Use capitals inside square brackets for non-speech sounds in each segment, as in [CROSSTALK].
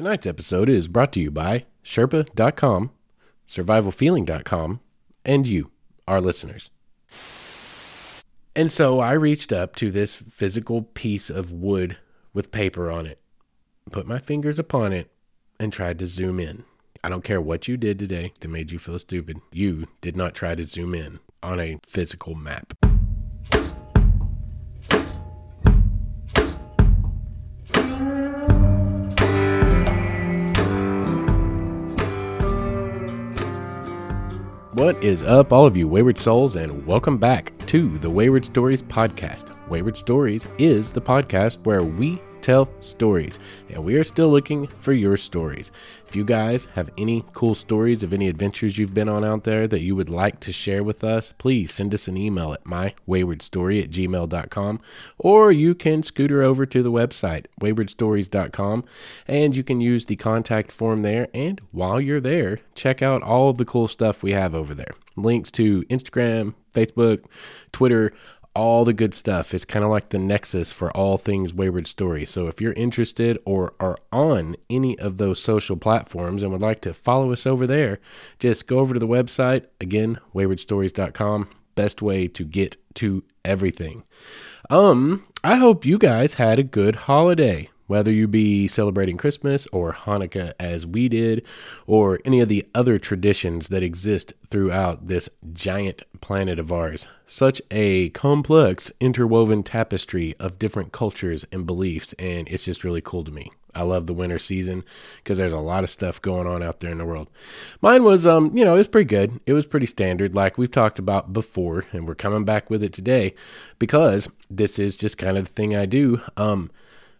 Tonight's episode is brought to you by Shrpa.com, SurvivalFeeling.com, and you, our listeners. And so I reached up to this physical piece of wood with paper on it, put my fingers upon it, and tried to zoom in. I don't care what you did today that made you feel stupid. You did not try to zoom in on a physical map. What is up, all of you wayward souls, and welcome back to the Wayward Stories podcast. Wayward Stories is the podcast where we tell stories, and we are still looking for your stories. If you guys have any cool stories of any adventures you've been on out there that you would like to share with us, please send us an email at mywaywardstory at gmail.com, or you can scooter over to the website, waywardstories.com, and you can use the contact form there. And while you're there, check out all of the cool stuff we have over there links to Instagram, Facebook, Twitter, all the good stuff. It's kind of like the nexus for all things Wayward Story. So if you're interested or are on any of those social platforms and would like to follow us over there, just go over to the website. Again, waywardstories.com. Best way to get to everything. Um, I hope you guys had a good holiday whether you be celebrating Christmas or Hanukkah as we did, or any of the other traditions that exist throughout this giant planet of ours. Such a complex, interwoven tapestry of different cultures and beliefs, and it's just really cool to me. I love the winter season because there's a lot of stuff going on out there in the world. Mine was, um, you know, it was pretty good. It was pretty standard, like we've talked about before, and we're coming back with it today because this is just kind of the thing I do. Um,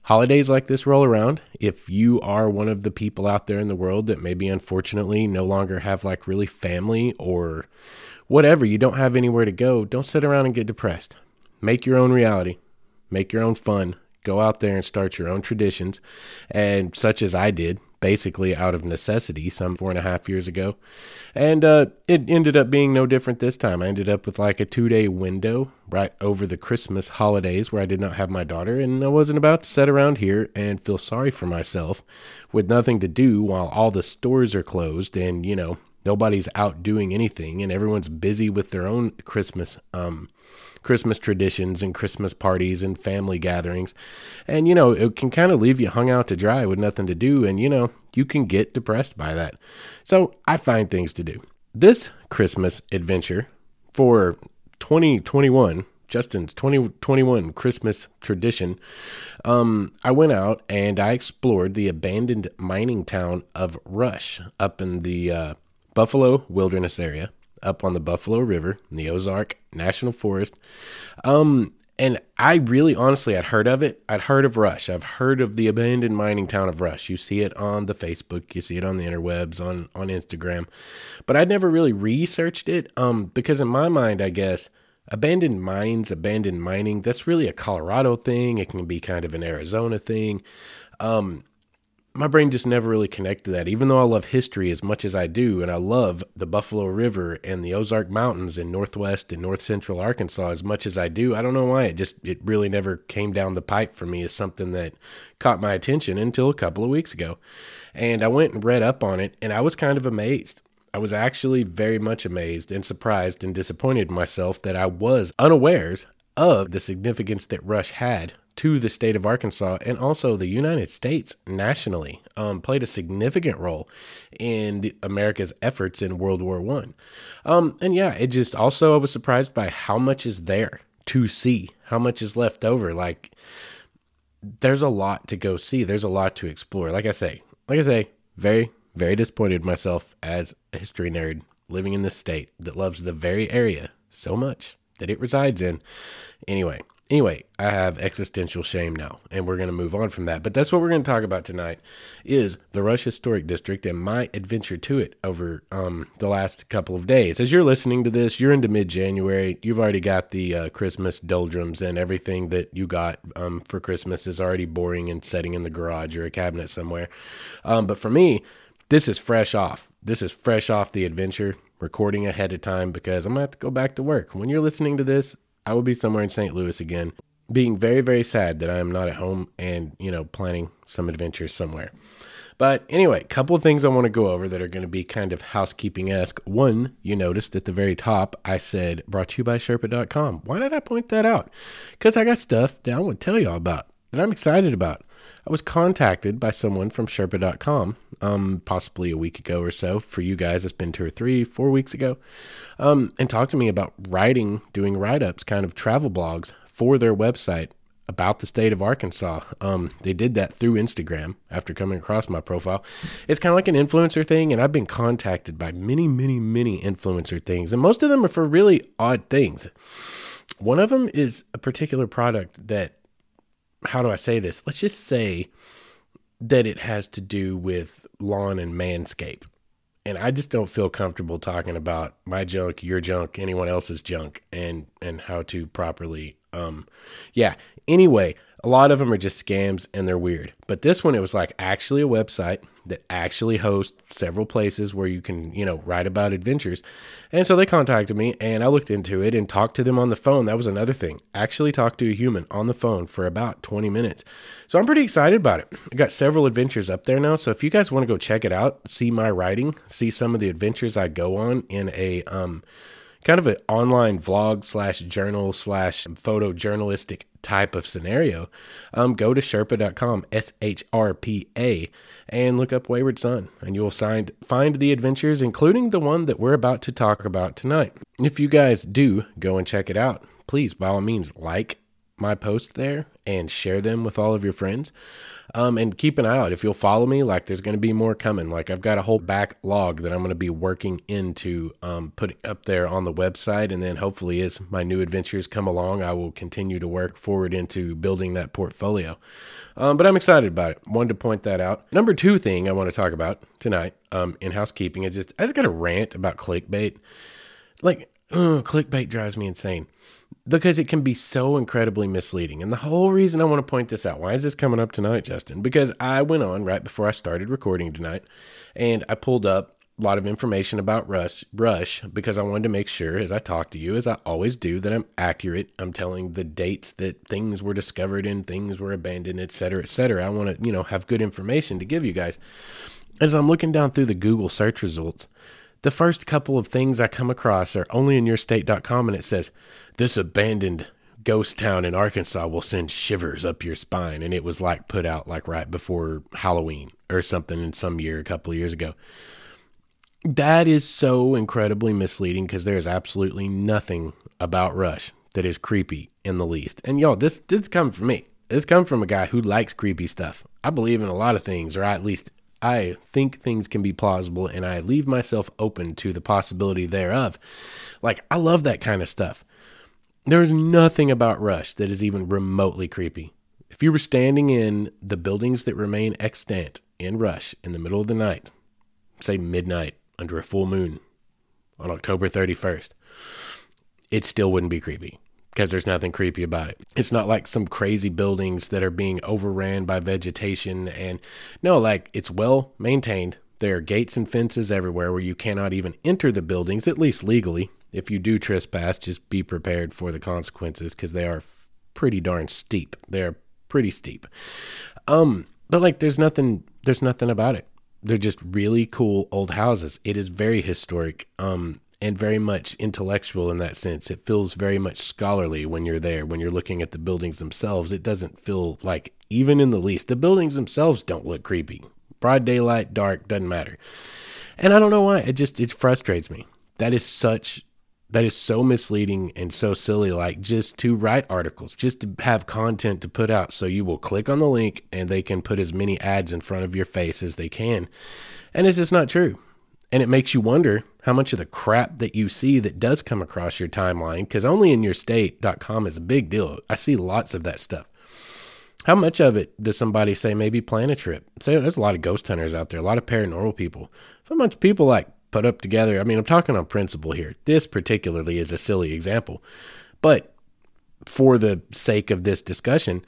holidays like this roll around, if you are one of the people out there in the world that maybe unfortunately no longer have like really family or whatever, you don't have anywhere to go, don't sit around and get depressed. Make your own reality, make your own fun, go out there and start your own traditions. And such as I did, basically out of necessity some four and a half years ago. And uh, it ended up being no different this time. I ended up with like a two day window right over the Christmas holidays where I did not have my daughter, and I wasn't about to sit around here and feel sorry for myself with nothing to do while all the stores are closed and, you know, nobody's out doing anything and everyone's busy with their own Christmas um, Christmas traditions and Christmas parties and family gatherings. And, you know, it can kind of leave you hung out to dry with nothing to do. And, you know, you can get depressed by that. So I find things to do. This Christmas adventure for 2021, Justin's 2021 Christmas tradition, um, I went out and I explored the abandoned mining town of Rush up in the uh, Buffalo Wilderness area up on the Buffalo River in the Ozark National Forest. Um, and I really honestly had heard of it. I'd heard of Rush. I've heard of the abandoned mining town of Rush. You see it on the Facebook, you see it on the interwebs, on on Instagram. But I'd never really researched it um because in my mind, I guess abandoned mines, abandoned mining, that's really a Colorado thing. It can be kind of an Arizona thing. Um my brain just never really connected that. Even though I love history as much as I do, and I love the Buffalo River and the Ozark Mountains in northwest and north central Arkansas as much as I do, I don't know why it just it really never came down the pipe for me as something that caught my attention until a couple of weeks ago. And I went and read up on it, and I was kind of amazed. I was actually very much amazed and surprised and disappointed myself that I was unawares of the significance that Rush had to the state of Arkansas and also the United States nationally um, played a significant role in America's efforts in World War One. Um, and yeah, it just also I was surprised by how much is there to see, how much is left over. Like there's a lot to go see. There's a lot to explore. Like I say, like I say, very very disappointed myself as a history nerd living in this state that loves the very area so much that it resides in. Anyway, anyway, I have existential shame now, and we're going to move on from that. But that's what we're going to talk about tonight: is the Rush Historic District and my adventure to it over um, the last couple of days. As you're listening to this, you're into mid-January. You've already got the uh, Christmas doldrums, and everything that you got um, for Christmas is already boring and setting in the garage or a cabinet somewhere. Um, but for me, this is fresh off. This is fresh off the adventure. Recording ahead of time because I'm gonna have to go back to work. When you're listening to this, I will be somewhere in St. Louis again, being very, very sad that I am not at home and, you know, planning some adventures somewhere. But anyway, couple of things I want to go over that are going to be kind of housekeeping esque. One, you noticed at the very top, I said brought to you by Shrpa.com. Why did I point that out? Because I got stuff that I want to tell y'all about that I'm excited about. I was contacted by someone from Shrpa.com, um, possibly a week ago or so. For you guys, it's been two or three, four weeks ago, um, and talked to me about writing, doing write ups, kind of travel blogs for their website about the state of Arkansas. Um, they did that through Instagram after coming across my profile. It's kind of like an influencer thing, and I've been contacted by many, many, many influencer things, and most of them are for really odd things. One of them is a particular product that, how do I say this? Let's just say that it has to do with lawn and manscape. And I just don't feel comfortable talking about my junk, your junk, anyone else's junk, and and how to properly um, yeah. Anyway, a lot of them are just scams and they're weird. But this one, it was like actually a website that actually hosts several places where you can, you know, write about adventures. And so they contacted me and I looked into it and talked to them on the phone. That was another thing. Actually talked to a human on the phone for about 20 minutes. So I'm pretty excited about it. I got several adventures up there now. So if you guys want to go check it out, see my writing, see some of the adventures I go on in a, um, kind of an online vlog slash journal slash photojournalistic type of scenario, um, go to Shrpa.com, S H R P A, and look up Wayward Son, and you'll find, find the adventures, including the one that we're about to talk about tonight. If you guys do go and check it out, please, by all means, like my posts there and share them with all of your friends. Um, and keep an eye out. If you'll follow me, like there's going to be more coming. Like I've got a whole backlog that I'm going to be working into um, putting up there on the website. And then hopefully, as my new adventures come along, I will continue to work forward into building that portfolio. Um, but I'm excited about it. Wanted to point that out. Number two thing I want to talk about tonight um, in housekeeping is just I just got a rant about clickbait. Like, clickbait drives me insane because it can be so incredibly misleading. And the whole reason I want to point this out, why is this coming up tonight, Justin? Because I went on right before I started recording tonight and I pulled up a lot of information about Rush, Rush because I wanted to make sure, as I talk to you, as I always do, that I'm accurate. I'm telling the dates that things were discovered and things were abandoned, et cetera, et cetera. I want to, you know, have good information to give you guys. As I'm looking down through the Google search results, the first couple of things I come across are onlyinyourstate.com and it says, This abandoned ghost town in Arkansas will send shivers up your spine. And it was like put out like right before Halloween or something in some year, a couple of years ago. That is so incredibly misleading because there's absolutely nothing about Rush that is creepy in the least. And y'all, this did come from me. This come from a guy who likes creepy stuff. I believe in a lot of things, or I at least I think things can be plausible and I leave myself open to the possibility thereof. Like, I love that kind of stuff. There's nothing about Rush that is even remotely creepy. If you were standing in the buildings that remain extant in Rush in the middle of the night, say midnight under a full moon on October 31st, it still wouldn't be creepy because there's nothing creepy about it. It's not like some crazy buildings that are being overran by vegetation and no, like it's well maintained. There are gates and fences everywhere where you cannot even enter the buildings, at least legally. If you do trespass, just be prepared for the consequences because they are pretty darn steep. They're pretty steep. Um, but like there's nothing there's nothing about it. They're just really cool old houses. It is very historic. Um, and very much intellectual in that sense. It feels very much scholarly when you're there, when you're looking at the buildings themselves. It doesn't feel like, even in the least, the buildings themselves don't look creepy. Broad daylight, dark, doesn't matter. And I don't know why. It just, it frustrates me. That is such, that is so misleading and so silly. Like just to write articles, just to have content to put out. So you will click on the link and they can put as many ads in front of your face as they can. And it's just not true. And it makes you wonder how much of the crap that you see that does come across your timeline, because only in your state.com is a big deal. I see lots of that stuff. How much of it does somebody say maybe plan a trip? Say there's a lot of ghost hunters out there, a lot of paranormal people. How much people like put up together? I mean, I'm talking on principle here. This particularly is a silly example, but for the sake of this discussion,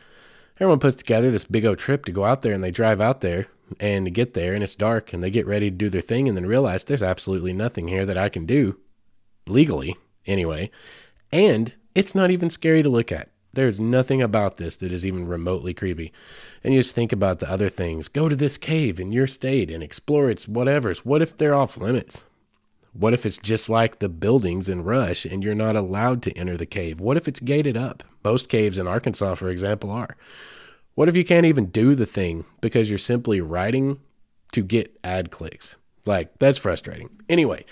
everyone puts together this big old trip to go out there and they drive out there and get there and it's dark and they get ready to do their thing and then realize there's absolutely nothing here that I can do legally anyway. And it's not even scary to look at. There's nothing about this that is even remotely creepy. And you just think about the other things. Go to this cave in your state and explore its whatever's. What if they're off limits? What if it's just like the buildings in Rush and you're not allowed to enter the cave? What if it's gated up? Most caves in Arkansas, for example, are. What if you can't even do the thing because you're simply writing to get ad clicks? Like, that's frustrating. Anyway,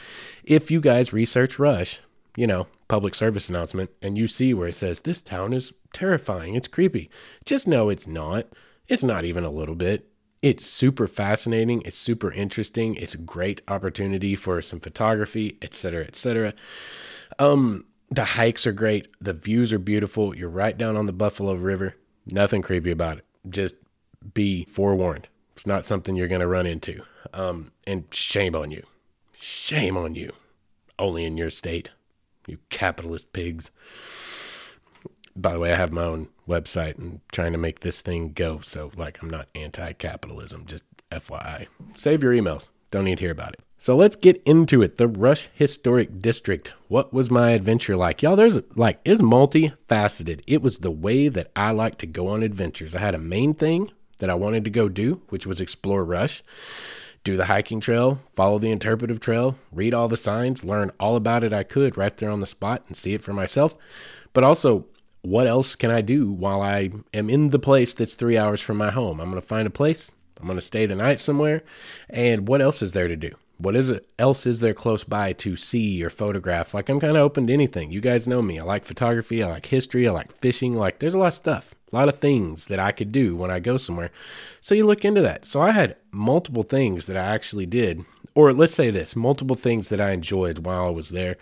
if you guys research Rush, you know, public service announcement, and you see where it says, This town is terrifying, it's creepy, just know it's not. It's not even a little bit. It's super fascinating. It's super interesting. It's a great opportunity for some photography, etc., etc. Um, the hikes are great. The views are beautiful. You're right down on the Buffalo River. Nothing creepy about it. Just be forewarned. It's not something you're going to run into. Um, and shame on you. Shame on you. Only in your state, you capitalist pigs. By the way, I have my own website and trying to make this thing go. So, like, I'm not anti capitalism, just FYI. Save your emails. Don't need to hear about it. So let's get into it. The Rush Historic District. What was my adventure like? Y'all, there's like, it's multifaceted. It was the way that I like to go on adventures. I had a main thing that I wanted to go do, which was explore Rush, do the hiking trail, follow the interpretive trail, read all the signs, learn all about it I could right there on the spot and see it for myself. But also, what else can I do while I am in the place that's three hours from my home? I'm going to find a place. I'm going to stay the night somewhere. And what else is there to do? What is it else is there close by to see or photograph? Like I'm kind of open to anything. You guys know me. I like photography. I like history. I like fishing. Like there's a lot of stuff, a lot of things that I could do when I go somewhere. So you look into that. So I had multiple things that I actually did, or let's say this, multiple things that I enjoyed while I was there.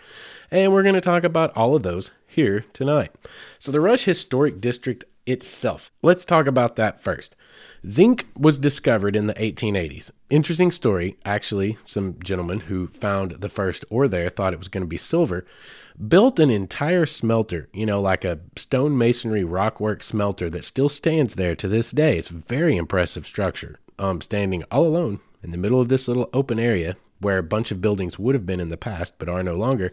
And we're going to talk about all of those here tonight. So, the Rush Historic District itself, let's talk about that first. Zinc was discovered in the 1880s. Interesting story. Actually, some gentlemen who found the first ore there thought it was going to be silver, built an entire smelter, you know, like a stone masonry rockwork smelter that still stands there to this day. It's a very impressive structure, um, standing all alone in the middle of this little open area where a bunch of buildings would have been in the past but are no longer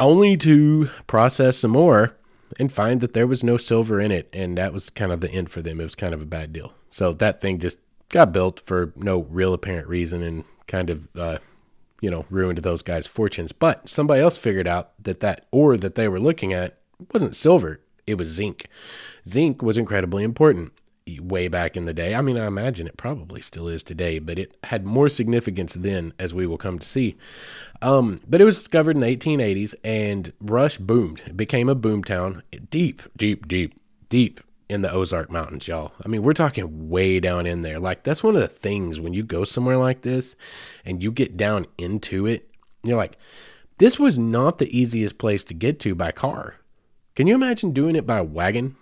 only to process some more and find that there was no silver in it. And that was kind of the end for them. It was kind of a bad deal. So that thing just got built for no real apparent reason and kind of, uh, you know, ruined those guys' fortunes. But somebody else figured out that that ore that they were looking at wasn't silver, it was zinc. Zinc was incredibly important way back in the day. I mean, I imagine it probably still is today, but it had more significance then, as we will come to see. Um, but it was discovered in the 1880s, and Rush boomed. It became a boom town, deep, deep, deep, deep in the Ozark Mountains, y'all. I mean, we're talking way down in there. Like that's one of the things when you go somewhere like this, and you get down into it, you're like, this was not the easiest place to get to by car. Can you imagine doing it by wagon?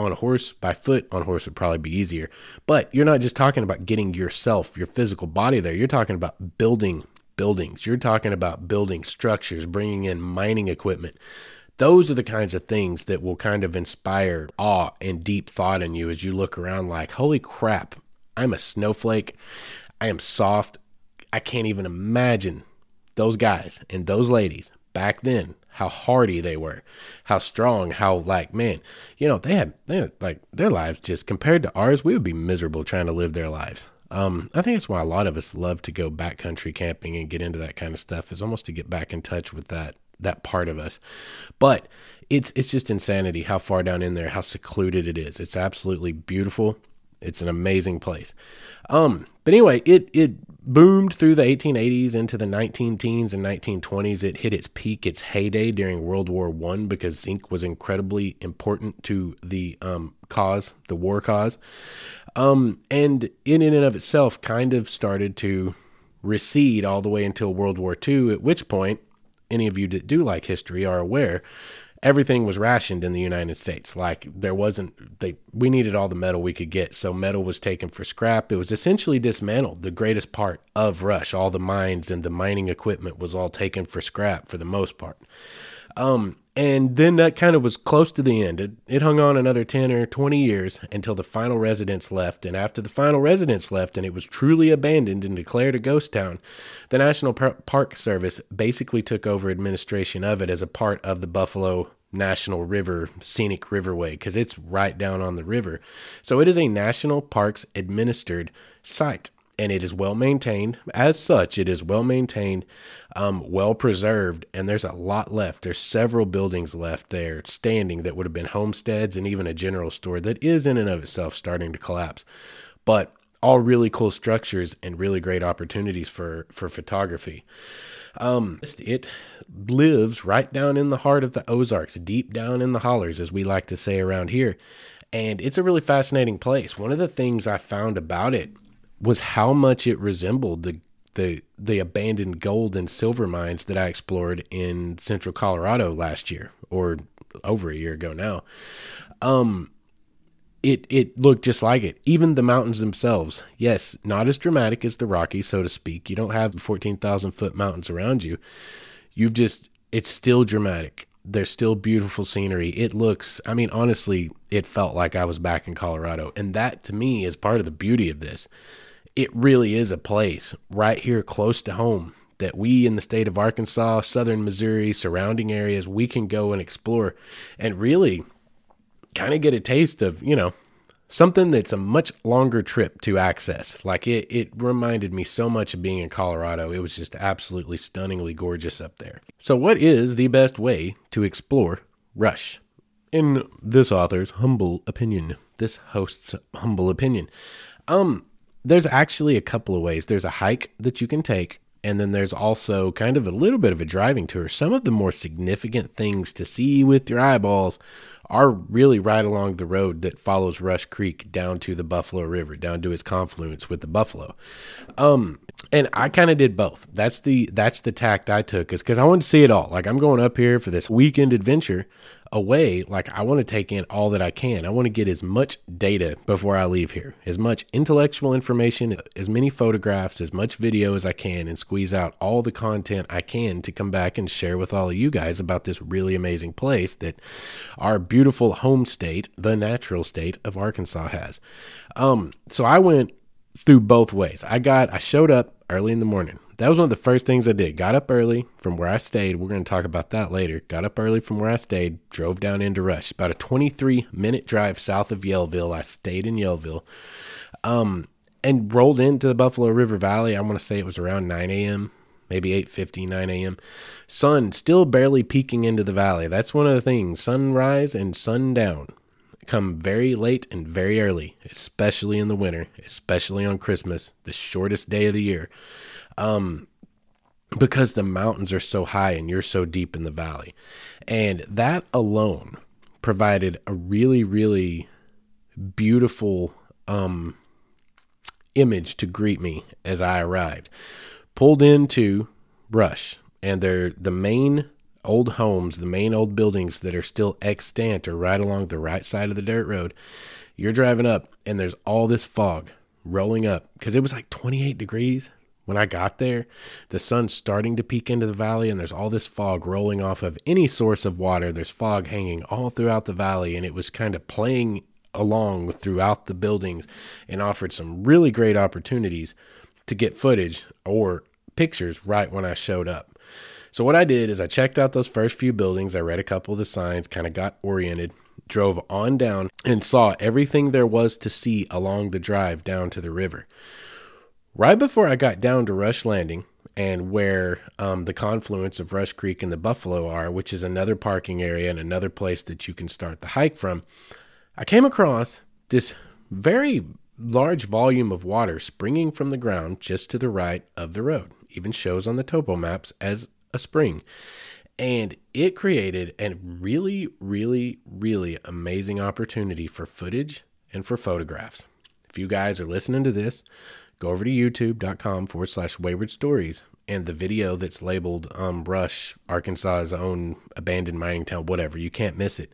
On a horse by foot on horse would probably be easier. But you're not just talking about getting yourself your physical body there. You're talking about building buildings. You're talking about building structures bringing in mining equipment. Those are the kinds of things that will kind of inspire awe and deep thought in you as you look around like holy crap i'm a snowflake. I am soft. I can't even imagine those guys and those ladies back then how hardy they were, how strong, how like man, you know they had they had, like their lives just compared to ours, we would be miserable trying to live their lives. Um, I think that's why a lot of us love to go backcountry camping and get into that kind of stuff. Is almost to get back in touch with that that part of us. But it's it's just insanity how far down in there, how secluded it is. It's absolutely beautiful. It's an amazing place. Um, but anyway, it it boomed through the 1880s into the 19 teens and 1920s. It hit its peak, its heyday during World War One because zinc was incredibly important to the um, cause, the war cause. Um, and in and of itself, kind of started to recede all the way until World War II. At which point, any of you that do like history are aware everything was rationed in the United States. Like there wasn't they we needed all the metal we could get, so metal was taken for scrap. It was essentially dismantled. The greatest part of Rush, all the mines and the mining equipment was all taken for scrap for the most part. Um, and then that kind of was close to the end. It, it hung on another 10 or 20 years until the final residents left. And after the final residents left and it was truly abandoned and declared a ghost town, the National Park Service basically took over administration of it as a part of the Buffalo National River Scenic Riverway because it's right down on the river. So it is a national parks administered site and it is well maintained. As such, it is well maintained, um, well preserved, and there's a lot left. There's several buildings left there standing that would have been homesteads and even a general store that is in and of itself starting to collapse. But all really cool structures and really great opportunities for for photography. Um, it lives right down in the heart of the Ozarks, deep down in the hollers, as we like to say around here. And it's a really fascinating place. One of the things I found about it was how much it resembled the the the abandoned gold and silver mines that I explored in central Colorado last year or over a year ago now. Um it it looked just like it. Even the mountains themselves. Yes, not as dramatic as the Rockies, so to speak. You don't have 14,000 foot mountains around you. You've just it's still dramatic. There's still beautiful scenery. It looks, I mean, honestly, it felt like I was back in Colorado. And that to me is part of the beauty of this it really is a place right here close to home that we in the state of Arkansas, southern Missouri, surrounding areas, we can go and explore and really kind of get a taste of, you know, something that's a much longer trip to access. Like it, it reminded me so much of being in Colorado. It was just absolutely stunningly gorgeous up there. So, what is the best way to explore Rush? In this author's humble opinion, this host's humble opinion. Um, there's actually a couple of ways. There's a hike that you can take, and then there's also kind of a little bit of a driving tour. Some of the more significant things to see with your eyeballs are really right along the road that follows Rush Creek down to the Buffalo River, down to its confluence with the Buffalo. Um, and I kind of did both. That's the that's the tact I took is because I wanted to see it all. Like I'm going up here for this weekend adventure away. Like I want to take in all that I can. I want to get as much data before I leave here, as much intellectual information, as many photographs, as much video as I can, and squeeze out all the content I can to come back and share with all of you guys about this really amazing place that our beautiful home state, the natural state of Arkansas, has. Um, so I went through both ways. I got I showed up early in the morning. That was one of the first things I did. Got up early from where I stayed. We're going to talk about that later. Got up early from where I stayed, drove down into Rush. About a 23 minute drive south of Yellville. I stayed in Yellville. Um, and rolled into the Buffalo River Valley. I want to say it was around 9 a.m., maybe 8:50, 9 a.m. Sun still barely peeking into the valley. That's one of the things. Sunrise and sundown come very late and very early, especially in the winter, especially on Christmas, the shortest day of the year. Um, because the mountains are so high and you're so deep in the valley. And that alone provided a really, really beautiful um, image to greet me as I arrived. Pulled into Rush, and they're the main old homes, the main old buildings that are still extant are right along the right side of the dirt road. You're driving up, and there's all this fog rolling up because it was like 28 degrees when I got there. The sun's starting to peek into the valley, and there's all this fog rolling off of any source of water. There's fog hanging all throughout the valley, and it was kind of playing along throughout the buildings and offered some really great opportunities to get footage or pictures right when I showed up. So what I did is I checked out those first few buildings. I read a couple of the signs, kind of got oriented, drove on down and saw everything there was to see along the drive down to the river. Right before I got down to Rush Landing and where um, the confluence of Rush Creek and the Buffalo are, which is another parking area and another place that you can start the hike from, I came across this very large volume of water springing from the ground just to the right of the road. Even shows on the topo maps as a spring. And it created a really, really, really amazing opportunity for footage and for photographs. If you guys are listening to this, go over to youtube.com forward slash wayward stories and the video that's labeled um, Rush, Arkansas's own abandoned mining town, whatever. You can't miss it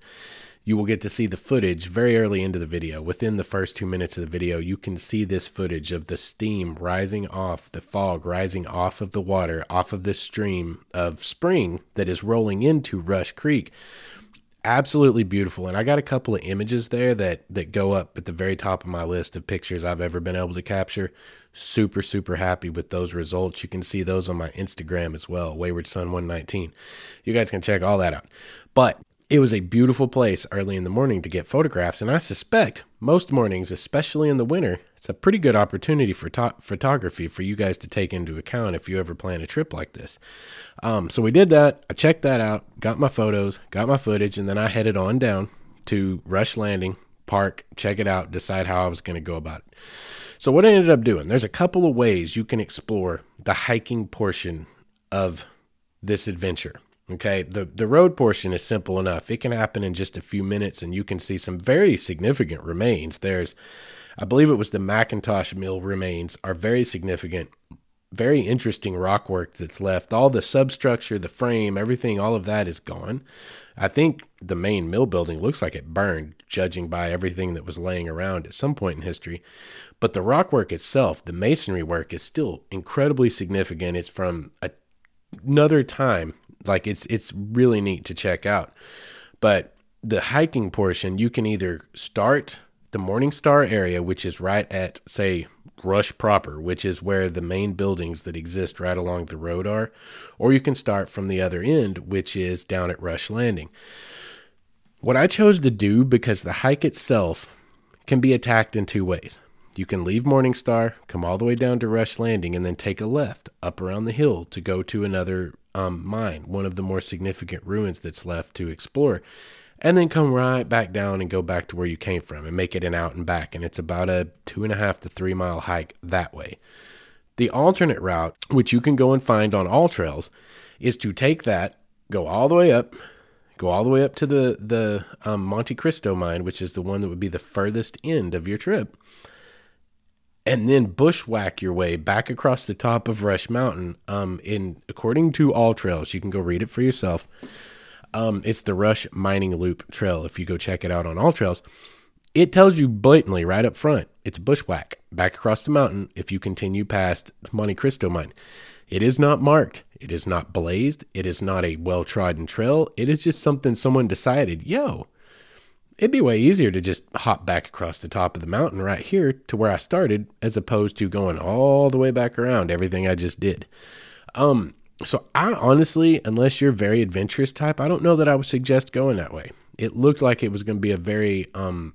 you will get to see the footage very early into the video. Within the first two minutes of the video, you can see this footage of the steam rising off, the fog rising off of the water, off of this stream of spring that is rolling into Rush Creek. Absolutely beautiful. And I got a couple of images there that, that go up at the very top of my list of pictures I've ever been able to capture. Super, super happy with those results. You can see those on my Instagram as well, Wayward Son 119. You guys can check all that out. But it was a beautiful place early in the morning to get photographs, and I suspect most mornings, especially in the winter, it's a pretty good opportunity for to- photography for you guys to take into account if you ever plan a trip like this. Um, so we did that. I checked that out, got my photos, got my footage, and then I headed on down to Rush Landing Park, check it out, decide how I was going to go about it. So what I ended up doing, there's a couple of ways you can explore the hiking portion of this adventure. Okay, the the road portion is simple enough. It can happen in just a few minutes, and you can see some very significant remains. There's, I believe it was the Macintosh Mill remains are very significant, very interesting rock work that's left. All the substructure, the frame, everything, all of that is gone. I think the main mill building looks like it burned, judging by everything that was laying around at some point in history. But the rock work itself, the masonry work, is still incredibly significant. It's from a, another time like it's it's really neat to check out. But the hiking portion, you can either start the Morning Star area, which is right at say Rush proper, which is where the main buildings that exist right along the road are, or you can start from the other end, which is down at Rush Landing. What I chose to do because the hike itself can be attacked in two ways. You can leave Morning Star, come all the way down to Rush Landing, and then take a left up around the hill to go to another um, mine, one of the more significant ruins that's left to explore, and then come right back down and go back to where you came from and make it an out and back. And it's about a two and a half to three mile hike that way. The alternate route, which you can go and find on all trails, is to take that, go all the way up, go all the way up to the the um, Monte Cristo mine, which is the one that would be the furthest end of your trip, and then bushwhack your way back across the top of Rush Mountain. Um, in according to AllTrails, you can go read it for yourself. Um, it's the Rush Mining Loop Trail. If you go check it out on AllTrails, it tells you blatantly right up front it's bushwhack back across the mountain if you continue past Monte Cristo mine. It is not marked. It is not blazed. It is not a well trodden trail. It is just something someone decided, yo, it'd be way easier to just hop back across the top of the mountain right here to where I started as opposed to going all the way back around everything I just did. Um so I honestly, unless you're very adventurous type, I don't know that I would suggest going that way. It looked like it was going to be a very um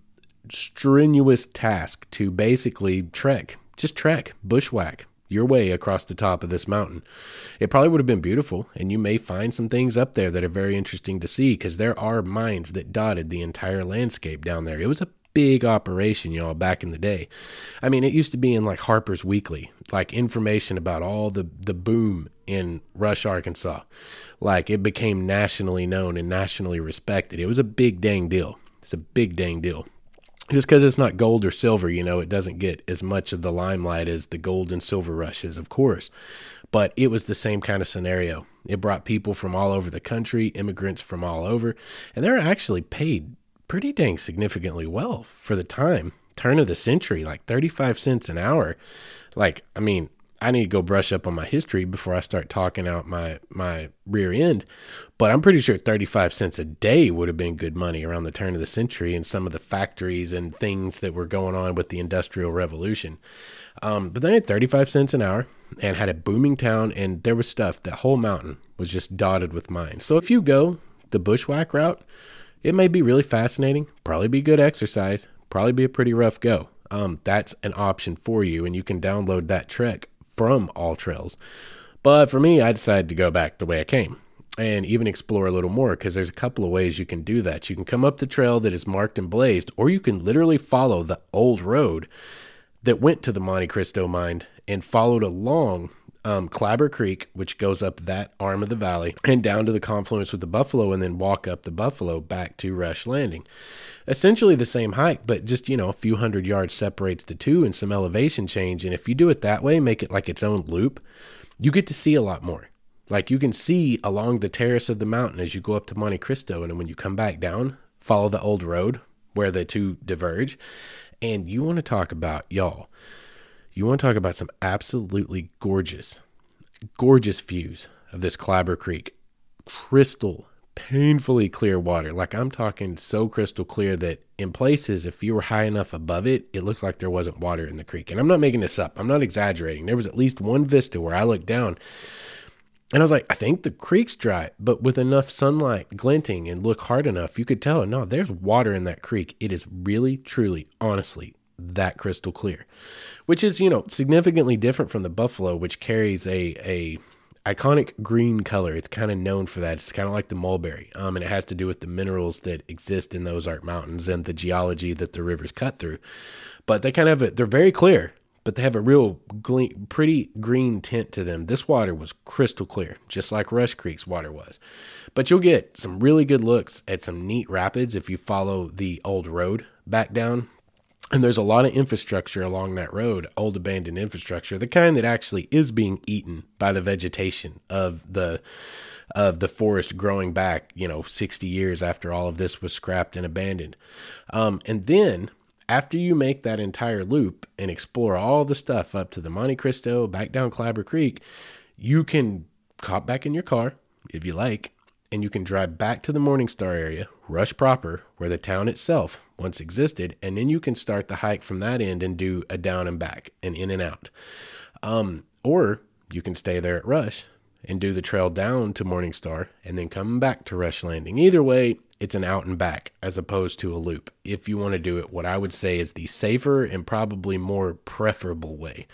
strenuous task to basically trek, just trek, bushwhack, your way across the top of this mountain. It probably would have been beautiful, and you may find some things up there that are very interesting to see because there are mines that dotted the entire landscape down there. It was a big operation, y'all, back in the day. I mean, it used to be in like Harper's Weekly, like information about all the, the boom in Rush, Arkansas. Like it became nationally known and nationally respected. It was a big dang deal. It's a big dang deal just because it's not gold or silver, you know, it doesn't get as much of the limelight as the gold and silver rushes, of course. But it was the same kind of scenario. It brought people from all over the country, immigrants from all over, and they're actually paid pretty dang significantly well for the time. Turn of the century, like 35 cents an hour. Like, I mean, I need to go brush up on my history before I start talking out my my rear end. But I'm pretty sure 35 cents a day would have been good money around the turn of the century and some of the factories and things that were going on with the Industrial Revolution. Um, but then at 35 cents an hour and had a booming town, and there was stuff. That whole mountain was just dotted with mines. So if you go the bushwhack route, it may be really fascinating, probably be good exercise, probably be a pretty rough go. Um, that's an option for you, and you can download that trek from all trails. But for me, I decided to go back the way I came and even explore a little more because there's a couple of ways you can do that. You can come up the trail that is marked and blazed, or you can literally follow the old road that went to the Monte Cristo mine and followed along um, Clabber Creek, which goes up that arm of the valley, and down to the confluence with the Buffalo, and then walk up the Buffalo back to Rush Landing. Essentially the same hike, but just, you know, a few hundred yards separates the two and some elevation change. And if you do it that way, make it like its own loop, you get to see a lot more. Like you can see along the terrace of the mountain as you go up to Monte Cristo, and when you come back down, follow the old road where the two diverge. And you want to talk about, y'all, you want to talk about some absolutely gorgeous, gorgeous views of this Clabber Creek. Crystal, painfully clear water. Like I'm talking so crystal clear that in places, if you were high enough above it, it looked like there wasn't water in the creek. And I'm not making this up, I'm not exaggerating. There was at least one vista where I looked down And I was like, I think the creek's dry, but with enough sunlight glinting and look hard enough, you could tell no, there's water in that creek. It is really, truly, honestly that crystal clear, which is, you know, significantly different from the buffalo, which carries a, a iconic green color. It's kind of known for that. It's kind of like the mulberry. Um, and it has to do with the minerals that exist in those Ozark Mountains and the geology that the rivers cut through. But they kind of, a, they're very clear but they have a real gleam, pretty green tint to them. This water was crystal clear, just like Rush Creek's water was. But you'll get some really good looks at some neat rapids if you follow the old road back down. And there's a lot of infrastructure along that road, old abandoned infrastructure, the kind that actually is being eaten by the vegetation of the of the forest growing back, you know, 60 years after all of this was scrapped and abandoned. Um, and then after you make that entire loop and explore all the stuff up to the Monte Cristo, back down Clabber Creek, you can hop back in your car if you like, and you can drive back to the Morningstar area, Rush proper, where the town itself once existed, and then you can start the hike from that end and do a down and back and in and out. Um, or you can stay there at Rush and do the trail down to Morningstar and then come back to Rush Landing. Either way, it's an out and back as opposed to a loop. If you want to do it, what I would say is the safer and probably more preferable way.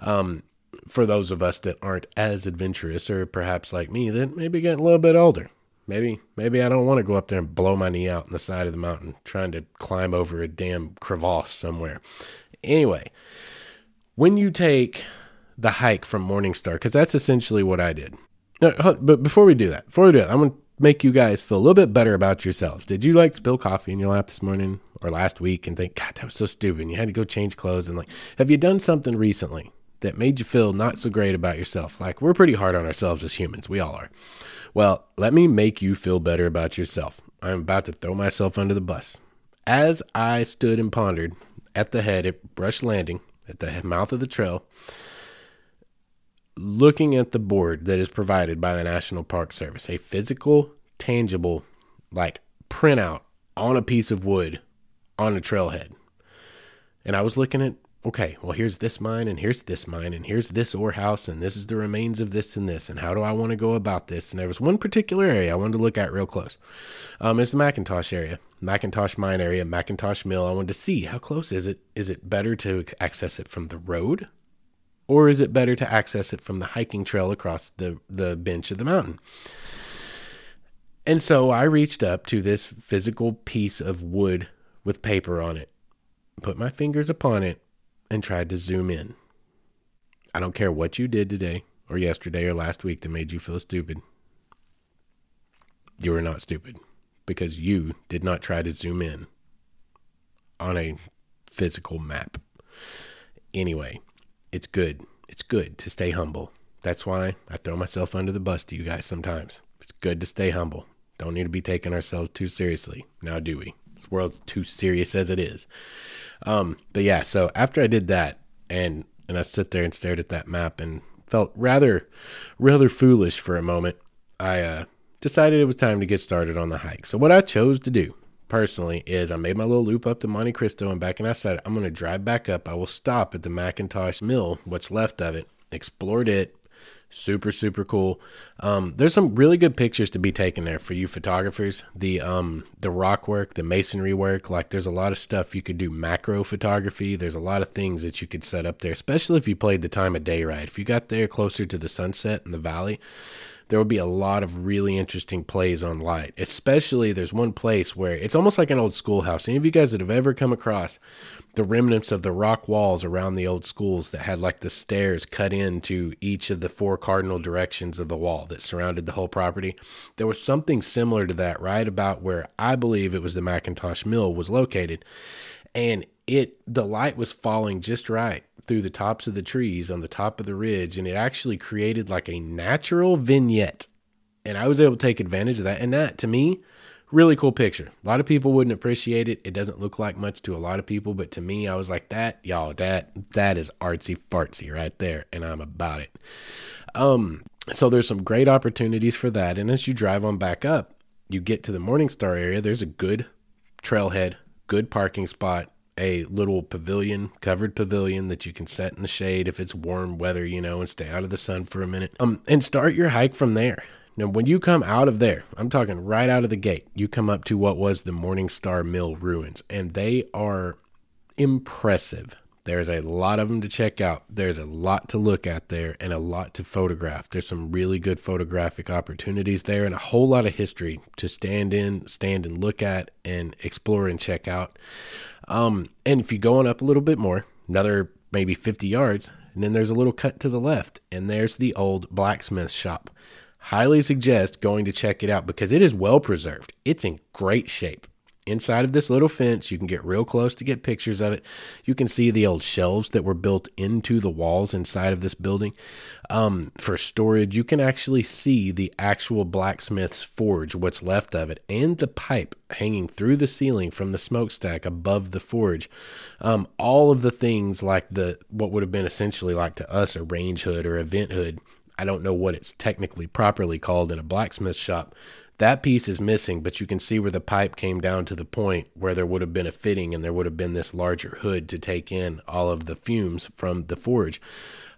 Um, for those of us that aren't as adventurous, or perhaps like me, that maybe get a little bit older. Maybe, maybe I don't want to go up there and blow my knee out on the side of the mountain trying to climb over a damn crevasse somewhere. Anyway, when you take the hike from Morningstar, because that's essentially what I did. But before we do that, before we do that, I'm going to make you guys feel a little bit better about yourselves. Did you like spill coffee in your lap this morning or last week and think, God, that was so stupid? And you had to go change clothes and like, have you done something recently that made you feel not so great about yourself? Like, we're pretty hard on ourselves as humans. We all are. Well, let me make you feel better about yourself. I'm about to throw myself under the bus. As I stood and pondered at the head at Rush Landing, at the mouth of the trail, looking at the board that is provided by the National Park Service, a physical, tangible, like printout on a piece of wood on a trailhead. And I was looking at, okay, well, here's this mine, and here's this mine, and here's this ore house, and this is the remains of this and this, and how do I want to go about this? And there was one particular area I wanted to look at real close. Um, it's the Macintosh area, Macintosh mine area, Macintosh mill. I wanted to see how close is it? Is it better to access it from the road or is it better to access it from the hiking trail across the, the bench of the mountain? And so I reached up to this physical piece of wood with paper on it, put my fingers upon it, and tried to zoom in. I don't care what you did today or yesterday or last week that made you feel stupid. You were not stupid because you did not try to zoom in on a physical map. Anyway, it's good. It's good to stay humble. That's why I throw myself under the bus to you guys sometimes. It's good to stay humble. Don't need to be taking ourselves too seriously. Now, do we? This world's too serious as it is. Um, but yeah, so after I did that, and and I sit there and stared at that map and felt rather, rather foolish for a moment. I uh, decided it was time to get started on the hike. So what I chose to do personally is I made my little loop up to Monte Cristo and back, and I said, I'm going to drive back up. I will stop at the McIntosh Mill, what's left of it, explored it. Super, super cool. Um, there's some really good pictures to be taken there for you photographers. The um, the rock work, the masonry work, like there's a lot of stuff you could do macro photography. There's a lot of things that you could set up there, especially if you played the time of day right. If you got there closer to the sunset in the valley, there will be a lot of really interesting plays on light. Especially there's one place where it's almost like an old schoolhouse. Any of you guys that have ever come across the remnants of the rock walls around the old schools that had like the stairs cut into each of the four cardinal directions of the wall that surrounded the whole property. There was something similar to that right about where I believe it was the McIntosh Mill was located. And it the light was falling just right through the tops of the trees on the top of the ridge and it actually created like a natural vignette. And i was able to take advantage of that. And that to me really cool picture. A lot of people wouldn't appreciate it. It doesn't look like much to a lot of people but to me i was like that y'all that that is artsy fartsy right there and i'm about it. Um so there's some great opportunities for that. And as you drive on back up you get to the morningstar area. There's a good trailhead good parking spot a little pavilion, covered pavilion that you can set in the shade if it's warm weather, you know, and stay out of the sun for a minute. Um, and start your hike from there. Now, when you come out of there, I'm talking right out of the gate, you come up to what was the Morning Star Mill ruins, and they are impressive. There's a lot of them to check out. There's a lot to look at there and a lot to photograph. There's some really good photographic opportunities there and a whole lot of history to stand in, stand and look at and explore and check out. Um, and if you go on up a little bit more, another maybe 50 yards, and then there's a little cut to the left, and there's the old blacksmith shop. Highly suggest going to check it out because it is well preserved. It's in great shape inside of this little fence. You can get real close to get pictures of it. You can see the old shelves that were built into the walls inside of this building um, for storage. You can actually see the actual blacksmith's forge, what's left of it, and the pipe hanging through the ceiling from the smokestack above the forge. Um, all of the things like the what would have been essentially like to us a range hood or a vent hood. I don't know what it's technically properly called in a blacksmith shop, that piece is missing, but you can see where the pipe came down to the point where there would have been a fitting and there would have been this larger hood to take in all of the fumes from the forge.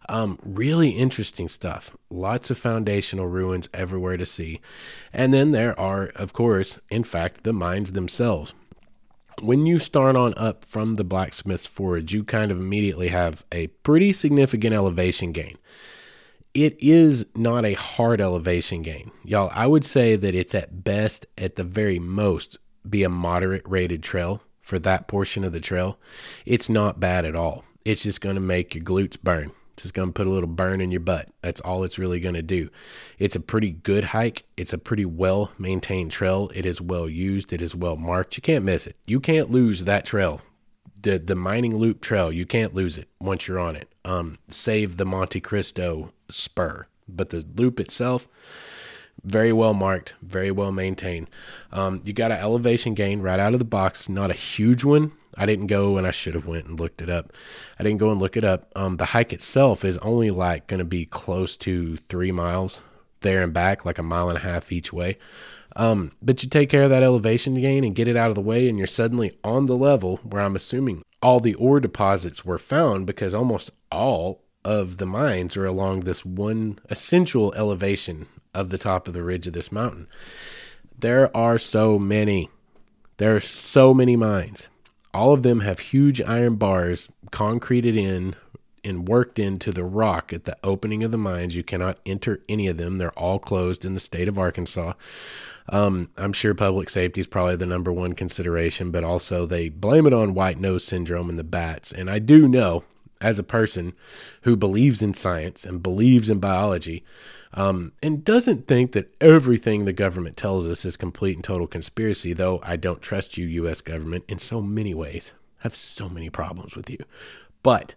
Um, really interesting stuff. Lots of foundational ruins everywhere to see. And then there are, of course, in fact, the mines themselves. When you start on up from the blacksmith's forge, you kind of immediately have a pretty significant elevation gain it is not a hard elevation gain. Y'all, I would say that it's at best, at the very most, be a moderate rated trail for that portion of the trail. It's not bad at all. It's just going to make your glutes burn. It's just going to put a little burn in your butt. That's all it's really going to do. It's a pretty good hike. It's a pretty well maintained trail. It is well used. It is well marked. You can't miss it. You can't lose that trail the the mining loop trail you can't lose it once you're on it. Um save the monte cristo spur but the loop itself very well marked very well maintained. Um you got an elevation gain right out of the box not a huge one. I didn't go and i should have went and looked it up. I didn't go and look it up. Um the hike itself is only like going to be close to three miles there and back like a mile and a half each way um, but you take care of that elevation gain and get it out of the way, and you're suddenly on the level where I'm assuming all the ore deposits were found because almost all of the mines are along this one essential elevation of the top of the ridge of this mountain. There are so many. There are so many mines. All of them have huge iron bars concreted in and worked into the rock at the opening of the mines. You cannot enter any of them. They're all closed in the state of Arkansas. Um, I'm sure public safety is probably the number one consideration, but also they blame it on white nose syndrome and the bats. And I do know, as a person who believes in science and believes in biology, um, and doesn't think that everything the government tells us is complete and total conspiracy, though I don't trust you, U.S. government, in so many ways. I have so many problems with you. But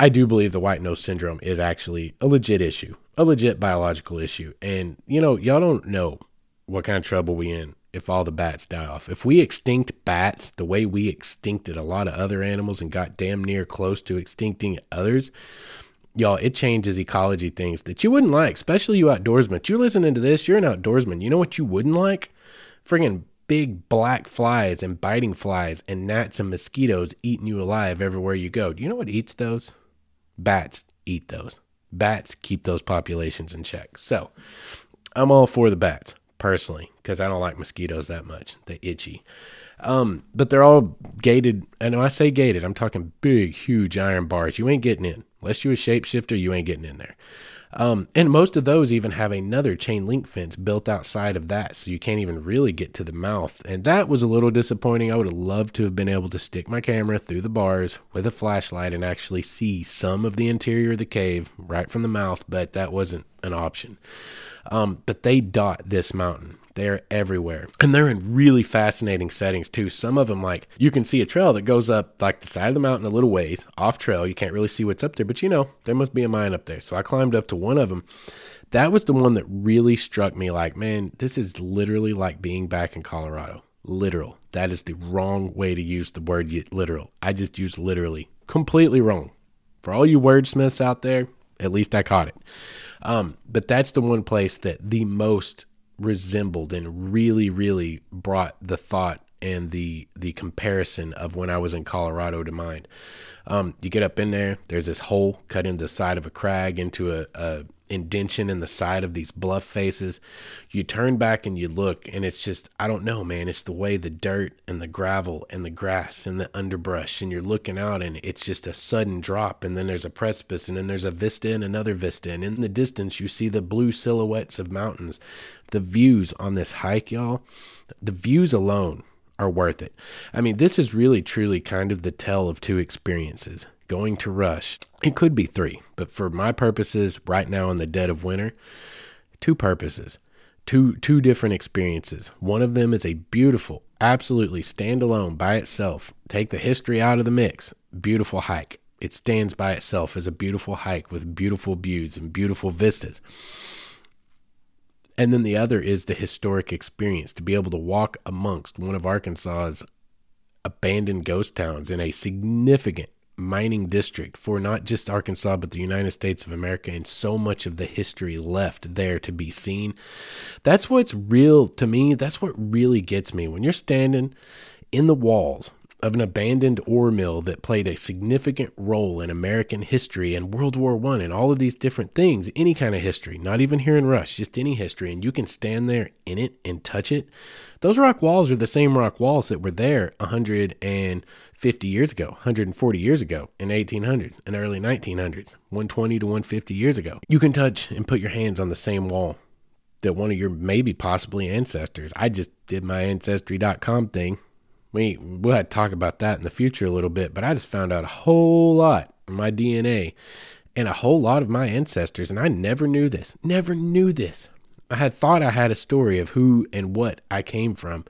I do believe the white nose syndrome is actually a legit issue, a legit biological issue. And, you know, y'all don't know what kind of trouble we in if all the bats die off. If we extinct bats the way we extincted a lot of other animals and got damn near close to extincting others, y'all, it changes ecology things that you wouldn't like, especially you outdoorsmen. You're listening to this, you're an outdoorsman. You know what you wouldn't like? Friggin' big black flies and biting flies and gnats and mosquitoes eating you alive everywhere you go. Do you know what eats those? Bats eat those. Bats keep those populations in check. So I'm all for the bats personally because I don't like mosquitoes that much. They itchy. Um, but they're all gated. And when I say gated, I'm talking big, huge iron bars. You ain't getting in. Unless you're a shapeshifter, you ain't getting in there. Um, and most of those even have another chain link fence built outside of that, so you can't even really get to the mouth. And that was a little disappointing. I would have loved to have been able to stick my camera through the bars with a flashlight and actually see some of the interior of the cave right from the mouth, but that wasn't an option. Um, but they dot this mountain. They're everywhere. And they're in really fascinating settings too. Some of them, like you can see a trail that goes up like the side of the mountain a little ways off trail. You can't really see what's up there, but you know, there must be a mine up there. So I climbed up to one of them. That was the one that really struck me like, man, this is literally like being back in Colorado. Literal. That is the wrong way to use the word literal. I just used literally. Completely wrong. For all you wordsmiths out there, at least I caught it. Um, but that's the one place that the most resembled and really, really brought the thought and the the comparison of when I was in Colorado to mind. Um, you get up in there. There's this hole cut in the side of a crag into a, a indention in the side of these bluff faces. You turn back and you look, and it's just, I don't know, man. It's the way the dirt and the gravel and the grass and the underbrush, and you're looking out, and it's just a sudden drop. And then there's a precipice, and then there's a vista and another vista. And in the distance, you see the blue silhouettes of mountains. The views on this hike, y'all, the views alone are worth it. I mean, this is really truly kind of the tell of two experiences. Going to Rush, it could be three, but for my purposes, right now in the dead of winter, two purposes, two two different experiences. One of them is a beautiful, absolutely standalone by itself. Take the history out of the mix. Beautiful hike. It stands by itself as a beautiful hike with beautiful views and beautiful vistas. And then the other is the historic experience to be able to walk amongst one of Arkansas's abandoned ghost towns in a significant mining district for not just Arkansas, but the United States of America, and so much of the history left there to be seen. That's what's real to me. That's what really gets me. When you're standing in the walls of an abandoned ore mill that played a significant role in American history and World War One and all of these different things, any kind of history, not even here in Rush, just any history, and you can stand there in it and touch it. Those rock walls are the same rock walls that were there 150 years ago, 140 years ago in 1800s and early 1900s, 120 to 150 years ago. You can touch and put your hands on the same wall that one of your maybe possibly ancestors. I just did my ancestry.com thing we we'll have to talk about that in the future a little bit, but I just found out a whole lot of my DNA and a whole lot of my ancestors, and I never knew this. Never knew this. I had thought I had a story of who and what I came from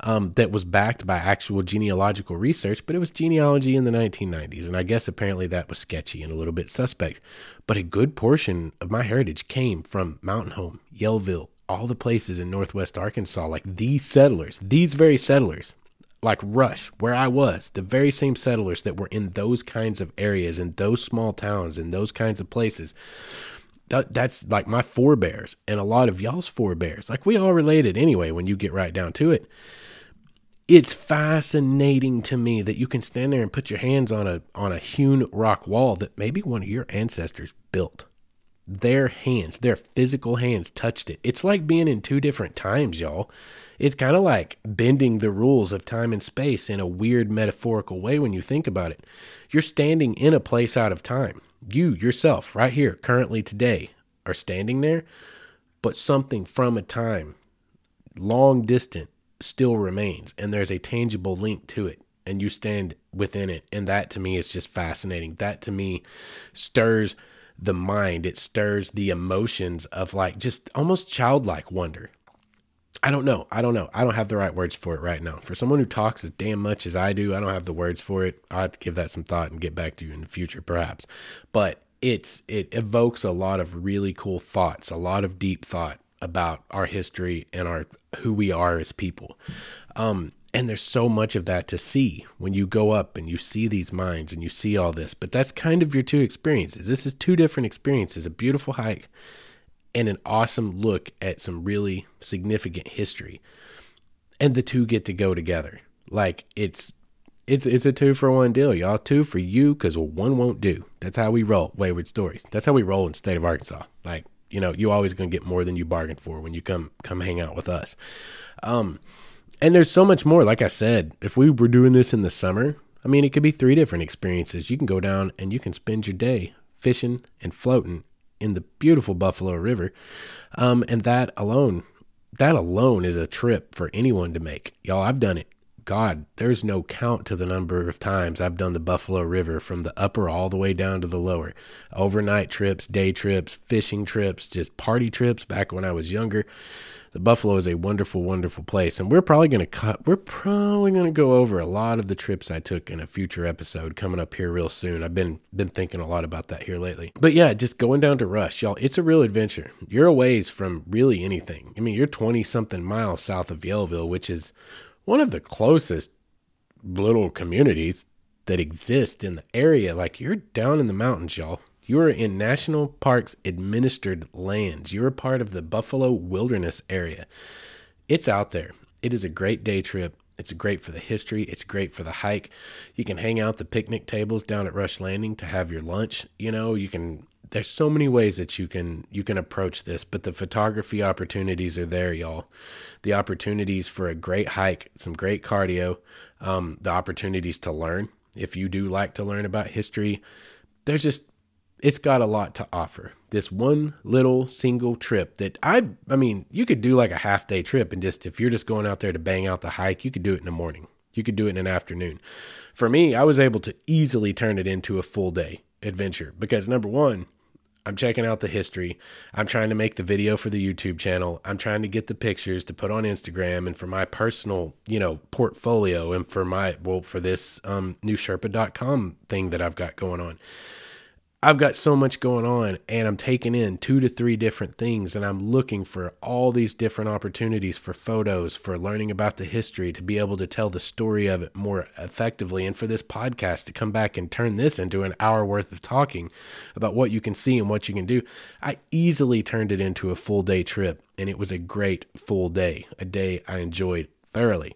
um, that was backed by actual genealogical research, but it was genealogy in the 1990s, and I guess apparently that was sketchy and a little bit suspect. But a good portion of my heritage came from Mountain Home, Yellville, all the places in Northwest Arkansas, like these settlers, these very settlers like Rush, where I was, the very same settlers that were in those kinds of areas, in those small towns, in those kinds of places. That, that's like my forebears and a lot of y'all's forebears. Like we all related anyway when you get right down to it. It's fascinating to me that you can stand there and put your hands on a on a hewn rock wall that maybe one of your ancestors built. Their hands, their physical hands touched it. It's like being in two different times, y'all. It's kind of like bending the rules of time and space in a weird metaphorical way when you think about it. You're standing in a place out of time. You, yourself, right here, currently today, are standing there, but something from a time long distant still remains, and there's a tangible link to it, and you stand within it. And that to me is just fascinating. That to me stirs the mind, it stirs the emotions of like just almost childlike wonder. I don't know. I don't know. I don't have the right words for it right now. For someone who talks as damn much as I do, I don't have the words for it. I'll have to give that some thought and get back to you in the future, perhaps. But it's it evokes a lot of really cool thoughts, a lot of deep thought about our history and our who we are as people. Um, and there's so much of that to see when you go up and you see these mines and you see all this. But that's kind of your two experiences. This is two different experiences: a beautiful hike and an awesome look at some really significant history. And the two get to go together. Like it's it's it's a two for one deal, y'all. Two for you because one won't do. That's how we roll. Wayward stories. That's how we roll in the state of Arkansas. Like you know, you always gonna get more than you bargained for when you come come hang out with us. Um, and there's so much more. Like I said, if we were doing this in the summer, I mean, it could be three different experiences. You can go down and you can spend your day fishing and floating in the beautiful Buffalo River. Um, and that alone, that alone is a trip for anyone to make. Y'all, I've done it. God, there's no count to the number of times I've done the Buffalo River from the upper all the way down to the lower. Overnight trips, day trips, fishing trips, just party trips back when I was younger the Buffalo is a wonderful, wonderful place, and we're probably going to cut. We're probably going to go over a lot of the trips I took in a future episode coming up here real soon. I've been been thinking a lot about that here lately. But yeah, just going down to Rush, y'all. It's a real adventure. You're a ways from really anything. I mean, you're twenty something miles south of Yellville, which is one of the closest little communities that exist in the area. Like you're down in the mountains, y'all. You are in National Parks administered lands. You're a part of the Buffalo Wilderness area. It's out there. It is a great day trip. It's great for the history. It's great for the hike. You can hang out the picnic tables down at Rush Landing to have your lunch. You know, you can there's so many ways that you can you can approach this, but the photography opportunities are there, y'all. The opportunities for a great hike, some great cardio, um, the opportunities to learn. If you do like to learn about history, there's just it's got a lot to offer. This one little single trip that I I mean, you could do like a half day trip and just if you're just going out there to bang out the hike, you could do it in the morning. You could do it in an afternoon. For me, I was able to easily turn it into a full day adventure because number 1, I'm checking out the history. I'm trying to make the video for the YouTube channel. I'm trying to get the pictures to put on Instagram and for my personal, you know, portfolio and for my well for this um new Shrpa.com thing that I've got going on. I've got so much going on and I'm taking in two to three different things and I'm looking for all these different opportunities for photos, for learning about the history, to be able to tell the story of it more effectively, and for this podcast to come back and turn this into an hour worth of talking about what you can see and what you can do. I easily turned it into a full day trip and it was a great full day, a day I enjoyed thoroughly.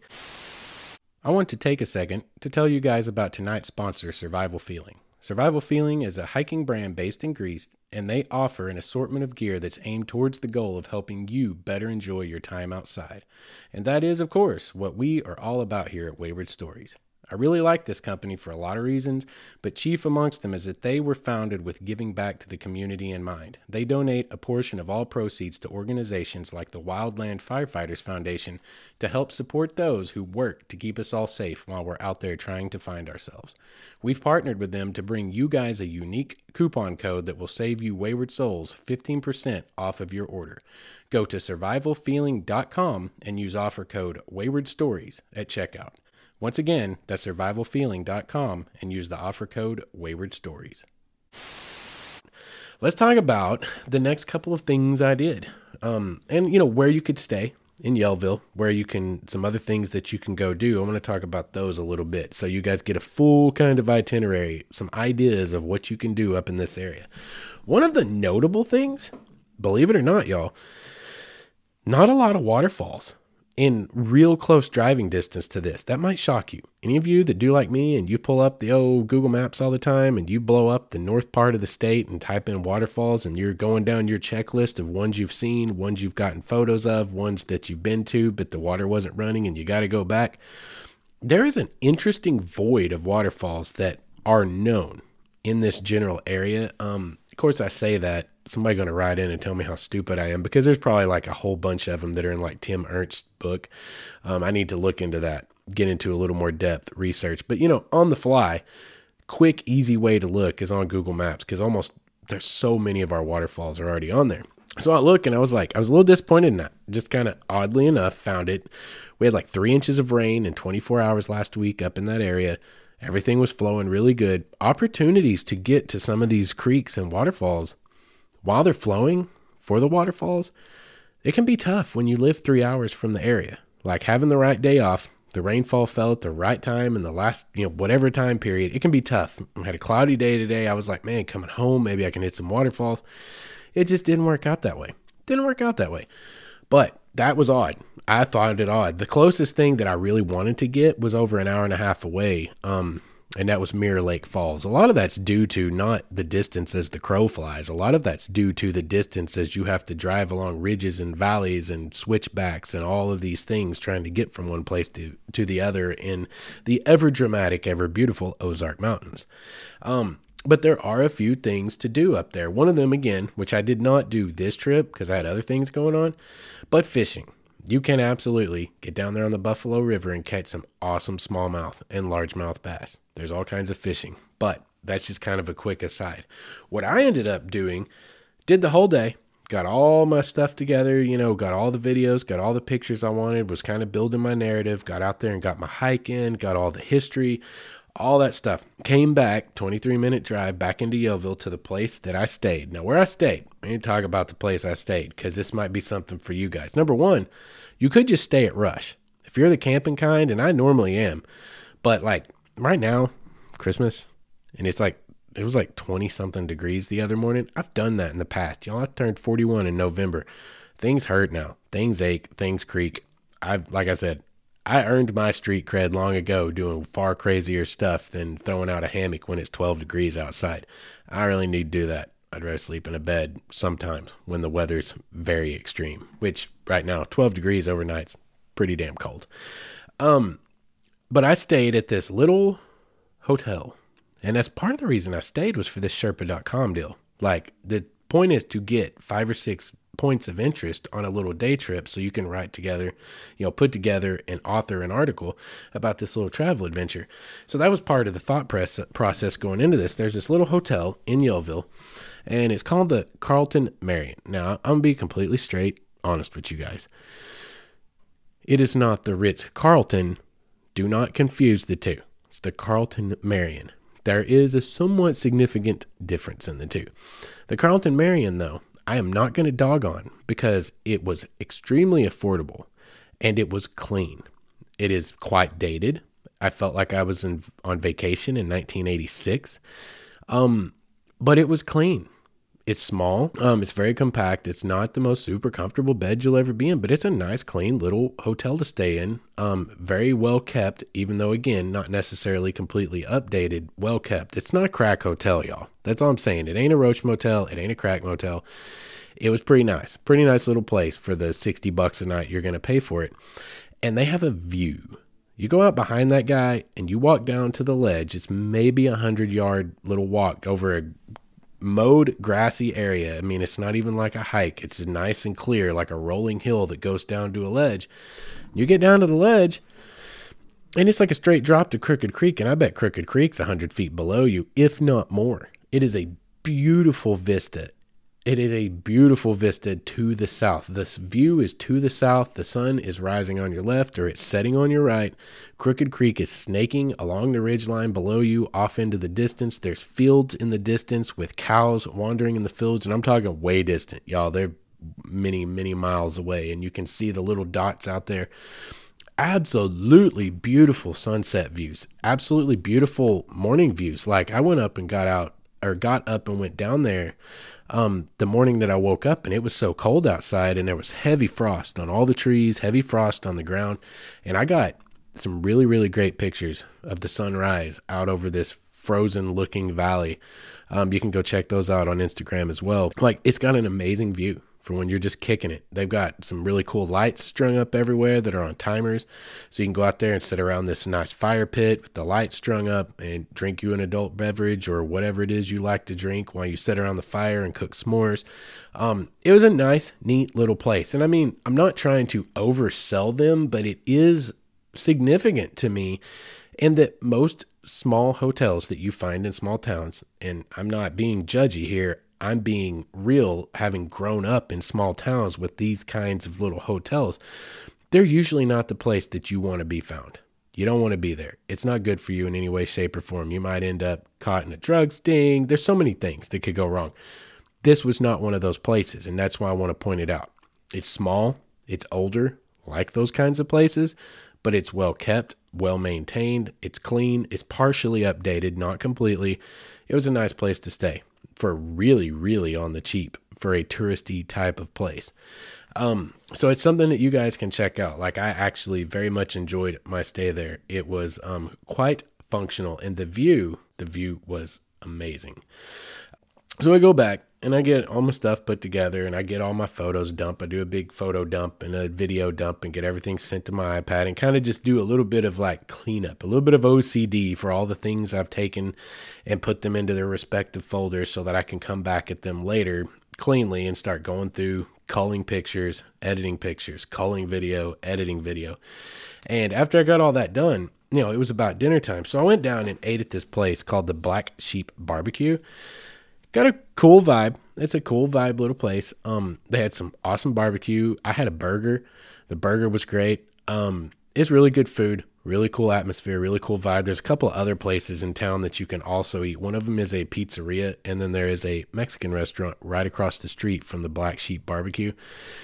I want to take a second to tell you guys about tonight's sponsor, Survival Feeling. Survival Feeling is a hiking brand based in Greece, and they offer an assortment of gear that's aimed towards the goal of helping you better enjoy your time outside. And that is, of course, what we are all about here at Wayward Stories. I really like this company for a lot of reasons, but chief amongst them is that they were founded with giving back to the community in mind. They donate a portion of all proceeds to organizations like the Wildland Firefighters Foundation to help support those who work to keep us all safe while we're out there trying to find ourselves. We've partnered with them to bring you guys a unique coupon code that will save you wayward souls 15% off of your order. Go to survivalfeeling.com and use offer code waywardstories at checkout. Once again, that's survivalfeeling.com and use the offer code Wayward Stories. Let's talk about the next couple of things I did. Um, and you know where you could stay in Yellville, where you can some other things that you can go do. I'm going to talk about those a little bit, so you guys get a full kind of itinerary, some ideas of what you can do up in this area. One of the notable things, believe it or not, y'all, not a lot of waterfalls in real close driving distance to this. That might shock you. Any of you that do like me and you pull up the old Google Maps all the time and you blow up the north part of the state and type in waterfalls and you're going down your checklist of ones you've seen, ones you've gotten photos of, ones that you've been to, but the water wasn't running and you got to go back. There is an interesting void of waterfalls that are known in this general area. Um, of course, I say that somebody going to write in and tell me how stupid I am because there's probably like a whole bunch of them that are in like Tim Ernst's book. Um, I need to look into that, get into a little more depth research. But you know, on the fly, quick, easy way to look is on Google Maps because almost there's so many of our waterfalls are already on there. So I look and I was like, I was a little disappointed in that. Just kind of oddly enough, found it. We had like three inches of rain in 24 hours last week up in that area. Everything was flowing really good. Opportunities to get to some of these creeks and waterfalls while they're flowing for the waterfalls, it can be tough when you live three hours from the area. Like having the right day off, the rainfall fell at the right time in the last, you know, whatever time period, it can be tough. I had a cloudy day today. I was like, man, coming home, maybe I can hit some waterfalls. It just didn't work out that way. Didn't work out that way. But that was odd. I thought it odd. The closest thing that I really wanted to get was over an hour and a half away. Um, and that was Mirror Lake Falls. A lot of that's due to not the distance as the crow flies. A lot of that's due to the distance as you have to drive along ridges and valleys and switchbacks and all of these things trying to get from one place to, to the other in the ever dramatic, ever beautiful Ozark Mountains. Um, but there are a few things to do up there. One of them, again, which I did not do this trip because I had other things going on, but fishing you can absolutely get down there on the Buffalo River and catch some awesome smallmouth and largemouth bass. There's all kinds of fishing, but that's just kind of a quick aside. What I ended up doing, did the whole day, got all my stuff together, you know, got all the videos, got all the pictures I wanted, was kind of building my narrative, got out there and got my hike in, got all the history, all that stuff. Came back, 23 minute drive back into Yellville to the place that I stayed. Now, where I stayed, I need to talk about the place I stayed because this might be something for you guys. Number one, you could just stay at Rush. If you're the camping kind, and I normally am, but like right now, Christmas, and it's like, it was like 20 something degrees the other morning. I've done that in the past. Y'all, I turned 41 in November. Things hurt now. Things ache. Things creak. I've, like I said, I earned my street cred long ago doing far crazier stuff than throwing out a hammock when it's 12 degrees outside. I really need to do that. I'd rather sleep in a bed sometimes when the weather's very extreme, which right now 12 degrees overnight's pretty damn cold. Um but I stayed at this little hotel. And that's part of the reason I stayed was for this Shrpa.com deal. Like the point is to get five or six points of interest on a little day trip so you can write together, you know, put together and author an article about this little travel adventure. So that was part of the thought press, process going into this. There's this little hotel in Yellville and it's called the Carlton Marion. Now, I'm going to be completely straight honest with you guys. It is not the Ritz Carlton. Do not confuse the two. It's the Carlton Marion. There is a somewhat significant difference in the two. The Carlton Marion, though, I am not going to dog on because it was extremely affordable and it was clean. It is quite dated. I felt like I was in, on vacation in 1986. Um, but it was clean. It's small. Um, it's very compact. It's not the most super comfortable bed you'll ever be in, but it's a nice, clean little hotel to stay in. Um, very well kept, even though again, not necessarily completely updated. Well kept. It's not a crack hotel, y'all. That's all I'm saying. It ain't a roach motel. It ain't a crack motel. It was pretty nice. Pretty nice little place for the sixty bucks a night you're gonna pay for it. And they have a view. You go out behind that guy and you walk down to the ledge. It's maybe a hundred yard little walk over a mowed grassy area. I mean, it's not even like a hike. It's nice and clear, like a rolling hill that goes down to a ledge. You get down to the ledge, and it's like a straight drop to Crooked Creek, and I bet Crooked Creek's 100 feet below you, if not more. It is a beautiful vista. It is a beautiful vista to the south. This view is to the south. The sun is rising on your left or it's setting on your right. Crooked Creek is snaking along the ridge line below you off into the distance. There's fields in the distance with cows wandering in the fields. And I'm talking way distant, y'all. They're many, many miles away. And you can see the little dots out there. Absolutely beautiful sunset views. Absolutely beautiful morning views. Like I went up and got out or got up and went down there um, the morning that I woke up and it was so cold outside and there was heavy frost on all the trees, heavy frost on the ground. And I got some really, really great pictures of the sunrise out over this frozen looking valley. Um, you can go check those out on Instagram as well. Like it's got an amazing view for when you're just kicking it. They've got some really cool lights strung up everywhere that are on timers. So you can go out there and sit around this nice fire pit with the lights strung up and drink you an adult beverage or whatever it is you like to drink while you sit around the fire and cook s'mores. Um, it was a nice, neat little place. And I mean, I'm not trying to oversell them, but it is significant to me in that most small hotels that you find in small towns, and I'm not being judgy here, I'm being real, having grown up in small towns with these kinds of little hotels, they're usually not the place that you want to be found. You don't want to be there. It's not good for you in any way, shape, or form. You might end up caught in a drug sting. There's so many things that could go wrong. This was not one of those places, and that's why I want to point it out. It's small, it's older, like those kinds of places, but it's well kept, well maintained, it's clean, it's partially updated, not completely. It was a nice place to stay for really, really on the cheap for a touristy type of place. Um, so it's something that you guys can check out. Like I actually very much enjoyed my stay there. It was um, quite functional, and the view, the view was amazing. So I go back and I get all my stuff put together and I get all my photos dumped. I do a big photo dump and a video dump and get everything sent to my iPad and kind of just do a little bit of like cleanup, a little bit of OCD for all the things I've taken and put them into their respective folders so that I can come back at them later cleanly and start going through culling pictures, editing pictures, culling video, editing video. And after I got all that done, you know, it was about dinner time. So I went down and ate at this place called the Black Sheep Barbecue got a cool vibe. It's a cool vibe little place. Um, they had some awesome barbecue. I had a burger. The burger was great. Um, it's really good food, really cool atmosphere, really cool vibe. There's a couple other places in town that you can also eat. One of them is a pizzeria, and then there is a Mexican restaurant right across the street from the Black Sheep Barbecue.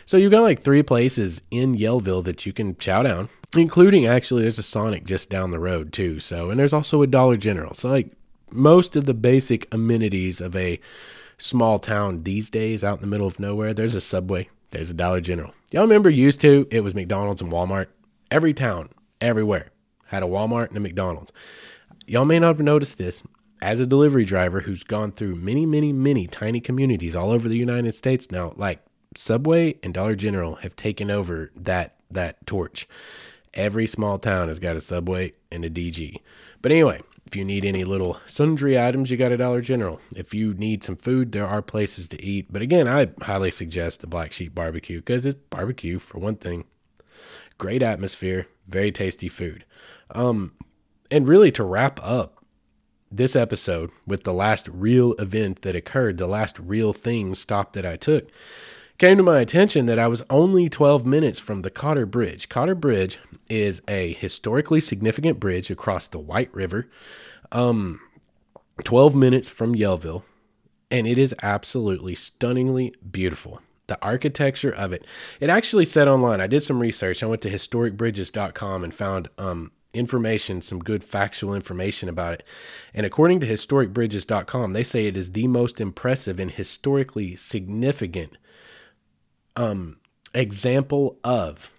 So you've got like three places in Yellville that you can chow down, including actually there's a Sonic just down the road too. So and there's also a Dollar General. So like most of the basic amenities of a small town these days out in the middle of nowhere. There's a Subway, there's a Dollar General. Y'all remember used to it was McDonald's and Walmart. Every town everywhere. Had a Walmart and a McDonald's. Y'all may not have noticed this. As a delivery driver who's gone through many, many, many tiny communities all over the United States now, like Subway and Dollar General have taken over that that torch. Every small town has got a Subway and a DG. But anyway, if you need any little sundry items, you got a Dollar General. If you need some food, there are places to eat. But again, I highly suggest the Black Sheep Barbecue because it's barbecue for one thing. Great atmosphere, very tasty food. Um, and really to wrap up this episode with the last real event that occurred, the last real thing stop that I took, came to my attention that I was only 12 minutes from the Cotter Bridge. Cotter Bridge is a historically significant bridge across the White River, um, 12 minutes from Yellville, and it is absolutely stunningly beautiful. The architecture of it. It actually said online, I did some research. I went to historicbridges.com and found um, information, some good factual information about it. And according to historicbridges.com, they say it is the most impressive and historically significant um, example of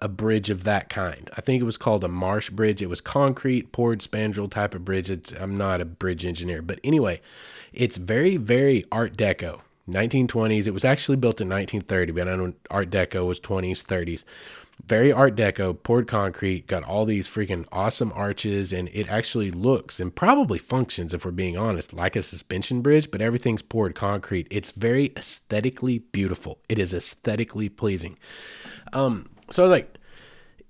a bridge of that kind. I think it was called a marsh bridge. It was concrete, poured spandrel type of bridge. It's, I'm not a bridge engineer, but anyway, it's very, very Art Deco. 1920s. It was actually built in 1930, but I know Art Deco was 20s, 30s very art deco poured concrete got all these freaking awesome arches and it actually looks and probably functions if we're being honest like a suspension bridge but everything's poured concrete. It's very aesthetically beautiful. It is aesthetically pleasing. Um so like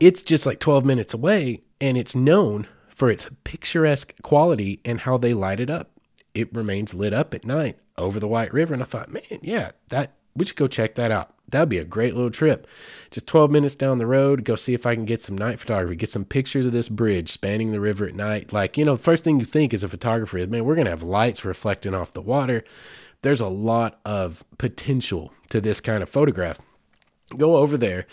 it's just like 12 minutes away and it's known for its picturesque quality and how they light it up. It remains lit up at night over the white river and i thought man yeah that we should go check that out That'd be a great little trip. Just 12 minutes down the road, go see if I can get some night photography, get some pictures of this bridge spanning the river at night. Like, you know, first thing you think as a photographer is, man, we're going to have lights reflecting off the water. There's a lot of potential to this kind of photograph. Go over there.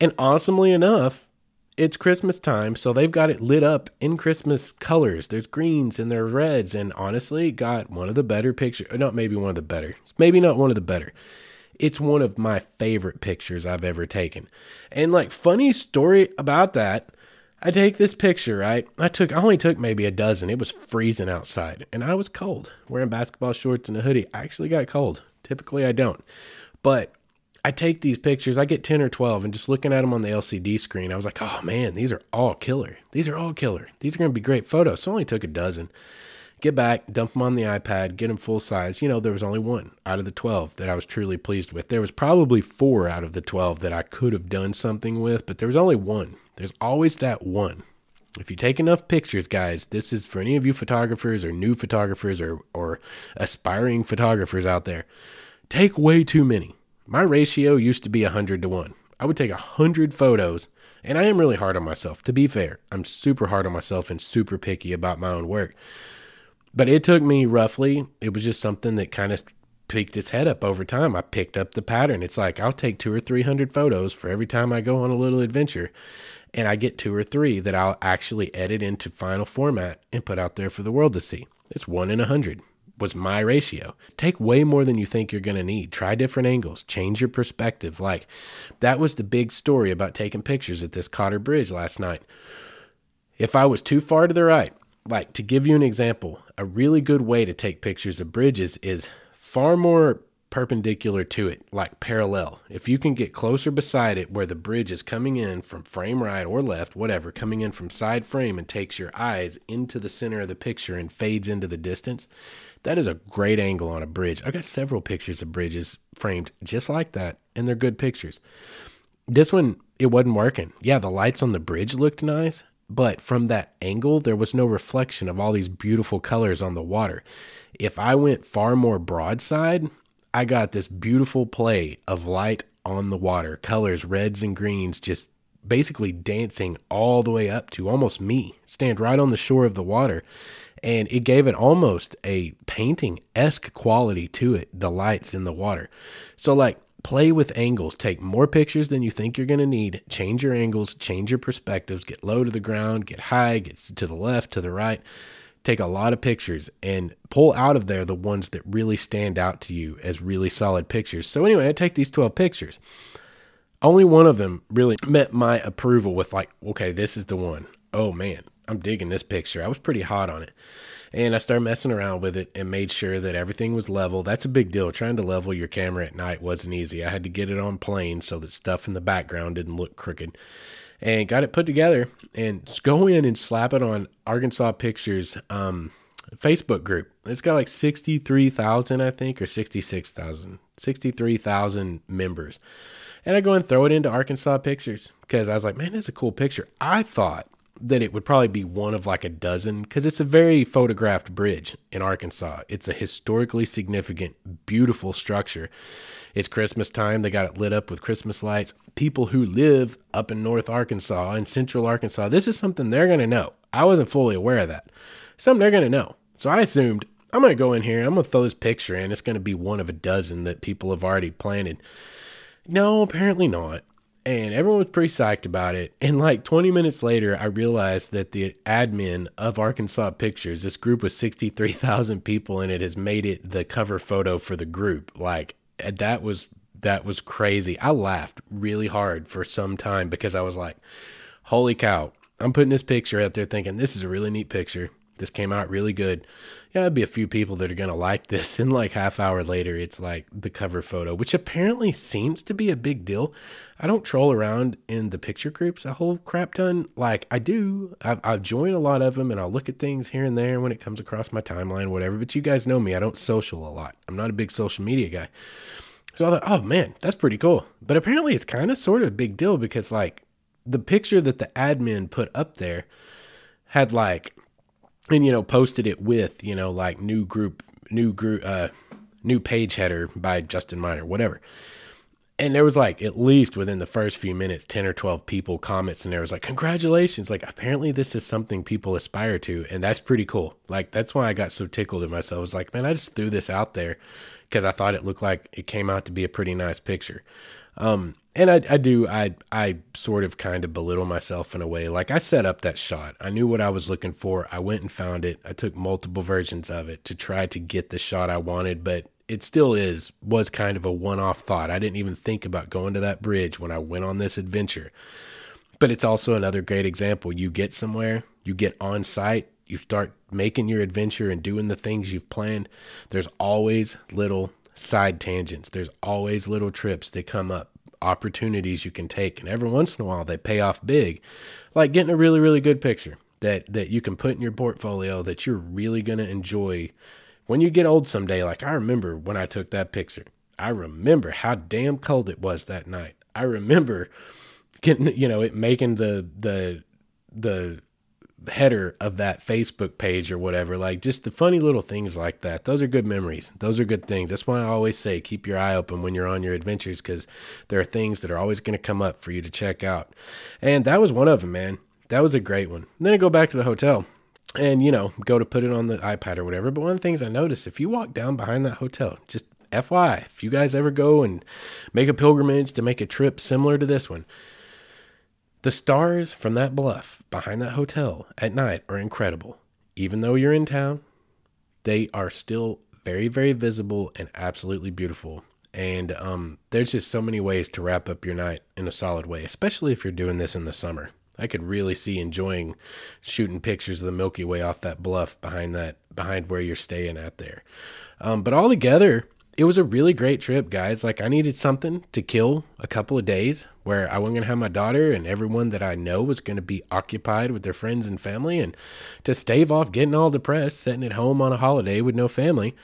And awesomely enough, it's Christmas time, so they've got it lit up in Christmas colors. There's greens and there's reds, and honestly, got one of the better pictures. Not maybe one of the better, maybe not one of the better it's one of my favorite pictures I've ever taken. And like funny story about that, I take this picture, right? I took I only took maybe a dozen. It was freezing outside and I was cold. Wearing basketball shorts and a hoodie. I actually got cold. Typically I don't. But I take these pictures, I get 10 or 12 and just looking at them on the LCD screen, I was like, "Oh man, these are all killer. These are all killer. These are going to be great photos." So I only took a dozen get back, dump them on the iPad, get them full size. You know, there was only one out of the 12 that I was truly pleased with. There was probably four out of the 12 that I could have done something with, but there was only one. There's always that one. If you take enough pictures, guys, this is for any of you photographers or new photographers or, or aspiring photographers out there. Take way too many. My ratio used to be 100 to 1. I would take 100 photos, and I am really hard on myself. To be fair, I'm super hard on myself and super picky about my own work. But it took me roughly, it was just something that kind of peeked its head up over time. I picked up the pattern. It's like I'll take two or 300 photos for every time I go on a little adventure. And I get two or three that I'll actually edit into final format and put out there for the world to see. It's one in a hundred was my ratio. Take way more than you think you're going to need. Try different angles, change your perspective. Like that was the big story about taking pictures at this Cotter Bridge last night. If I was too far to the right, like to give you an example, a really good way to take pictures of bridges is far more perpendicular to it, like parallel. If you can get closer beside it where the bridge is coming in from frame right or left, whatever, coming in from side frame and takes your eyes into the center of the picture and fades into the distance, that is a great angle on a bridge. I got several pictures of bridges framed just like that, and they're good pictures. This one, it wasn't working. Yeah, the lights on the bridge looked nice, but from that angle, there was no reflection of all these beautiful colors on the water. If I went far more broadside, I got this beautiful play of light on the water, colors, reds and greens, just basically dancing all the way up to almost me, stand right on the shore of the water. And it gave it almost a painting esque quality to it, the lights in the water. So, like, play with angles take more pictures than you think you're going to need change your angles change your perspectives get low to the ground get high get to the left to the right take a lot of pictures and pull out of there the ones that really stand out to you as really solid pictures so anyway i take these 12 pictures only one of them really met my approval with like, okay, this is the one. Oh man, I'm digging this picture. I was pretty hot on it. And I started messing around with it and made sure that everything was level. That's a big deal. Trying to level your camera at night wasn't easy. I had to get it on plane so that stuff in the background didn't look crooked. And got it put together and go in and slap it on Arkansas Pictures um, Facebook group. It's got like 63,000, I think, or 66,000, 63,000 members. And I go and throw it into Arkansas Pictures because I was like, man, this is a cool picture. I thought that it would probably be one of like a dozen because it's a very photographed bridge in Arkansas. It's a historically significant, beautiful structure. It's Christmas time. They got it lit up with Christmas lights. People who live up in North Arkansas and Central Arkansas, this is something they're going to know. I wasn't fully aware of that. Something they're going to know. So I assumed I'm going to go in here. I'm going to throw this picture in. It's going to be one of a dozen that people have already planted. No, apparently not and everyone was pretty psyched about it. And like 20 minutes later, I realized that the admin of Arkansas Pictures, this group with 63,000 people in it, has made it the cover photo for the group. Like that was that was crazy. I laughed really hard for some time because I was like, "Holy cow!" I'm putting this picture out there, thinking this is a really neat picture. This came out really good. Yeah, there'd be a few people that are gonna like this. [LAUGHS] And like half hour later, it's like the cover photo, which apparently seems to be a big deal. I don't troll around in the picture groups a whole crap ton. Like I do, I, I join a lot of them, and I'll look at things here and there when it comes across my timeline, whatever. But you guys know me; I don't social a lot. I'm not a big social media guy. So I thought, oh man, that's pretty cool. But apparently, it's kind of sort of a big deal because like the picture that the admin put up there had like and you know posted it with you know like new group new group uh new page header by Justin Miner whatever. And there was like at least within the first few minutes 10 or 12 people comments and there. Was like congratulations. Like apparently this is something people aspire to and that's pretty cool. Like that's why i got so tickled at myself. I was like man i just threw this out there because i thought it looked like it came out to be a pretty nice picture. Um and I, I do I I sort of kind of belittle myself in a way. Like I set up that shot. I knew what I was looking for. I went and found it. I took multiple versions of it to try to get the shot I wanted, but it still is was kind of a one-off thought. I didn't even think about going to that bridge when I went on this adventure. But it's also another great example. You get somewhere, you get on site, you start making your adventure and doing the things you've planned. There's always little side tangents. There's always little trips that come up opportunities you can take and every once in a while they pay off big like getting a really really good picture that that you can put in your portfolio that you're really going to enjoy. When you get old someday like i remember when i took that picture. I remember how damn cold it was that night. I remember getting you know it making the the the header of that Facebook page or whatever. Like just the funny little things like that. Those are good memories. Those are good things. That's why I always say keep your eye open when you're on your adventures because there are things that are always going to come up for you to check out. And that was one of them, man. That was a great one. And then I go back to the hotel and, you know, go to put it on the iPad or whatever. But one of the things I noticed if you walk down behind that hotel, just FY, if you guys ever go and make a pilgrimage to make a trip similar to this one, the stars from that bluff behind that hotel at night are incredible. Even though you're in town, they are still very, very visible and absolutely beautiful. And um, there's just so many ways to wrap up your night in a solid way, especially if you're doing this in the summer. I could really see enjoying shooting pictures of the Milky Way off that bluff behind that behind where you're staying at there. Um, but all together, it was a really great trip, guys. Like I needed something to kill a couple of days where I wasn't gonna have my daughter and everyone that I know was gonna be occupied with their friends and family, and to stave off getting all depressed, sitting at home on a holiday with no family.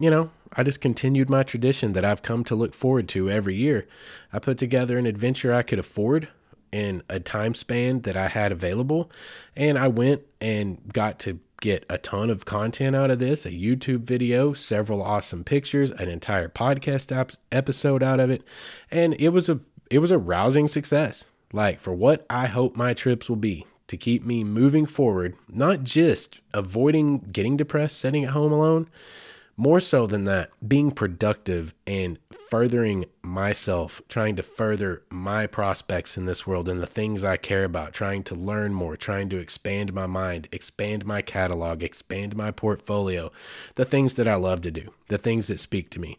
You know, I just continued my tradition that I've come to look forward to every year. I put together an adventure I could afford in a time span that I had available, and I went and got to get a ton of content out of this a YouTube video, several awesome pictures, an entire podcast ap- episode out of it. And it was a it was a rousing success. Like for what I hope my trips will be to keep me moving forward, not just avoiding getting depressed sitting at home alone, more so than that, being productive and furthering myself, trying to further my prospects in this world and the things I care about, trying to learn more, trying to expand my mind, expand my catalog, expand my portfolio, the things that I love to do, the things that speak to me.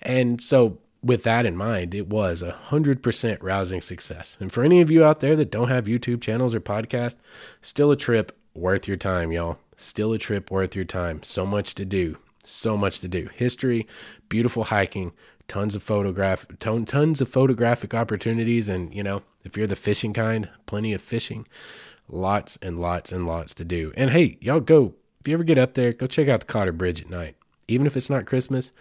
And so with that in mind, it was a hundred percent rousing success. And for any of you out there that don't have YouTube channels or podcasts, still a trip worth your time, y'all. Still a trip worth your time. So much to do. So much to do. History, beautiful hiking, tons of photograph, ton, tons of photographic opportunities, and you know, if you're the fishing kind, plenty of fishing. Lots and lots and lots to do. And hey, y'all go if you ever get up there, go check out the Cotter Bridge at night. Even if it's not Christmas,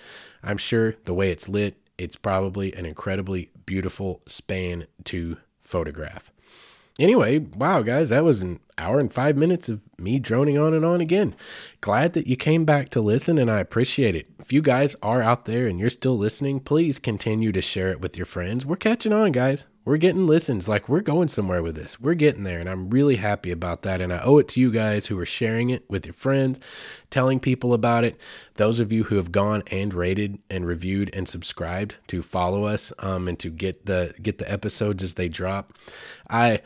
I'm sure the way it's lit, it's probably an incredibly beautiful span to photograph. Anyway, wow, guys, that was an hour and five minutes of me droning on and on again. Glad that you came back to listen, and I appreciate it. If you guys are out there and you're still listening, please continue to share it with your friends. We're catching on, guys. We're getting listens. Like, we're going somewhere with this. We're getting there, and I'm really happy about that. And I owe it to you guys who are sharing it with your friends, telling people about it. Those of you who have gone and rated and reviewed and subscribed to follow us um, and to get the get the episodes as they drop. I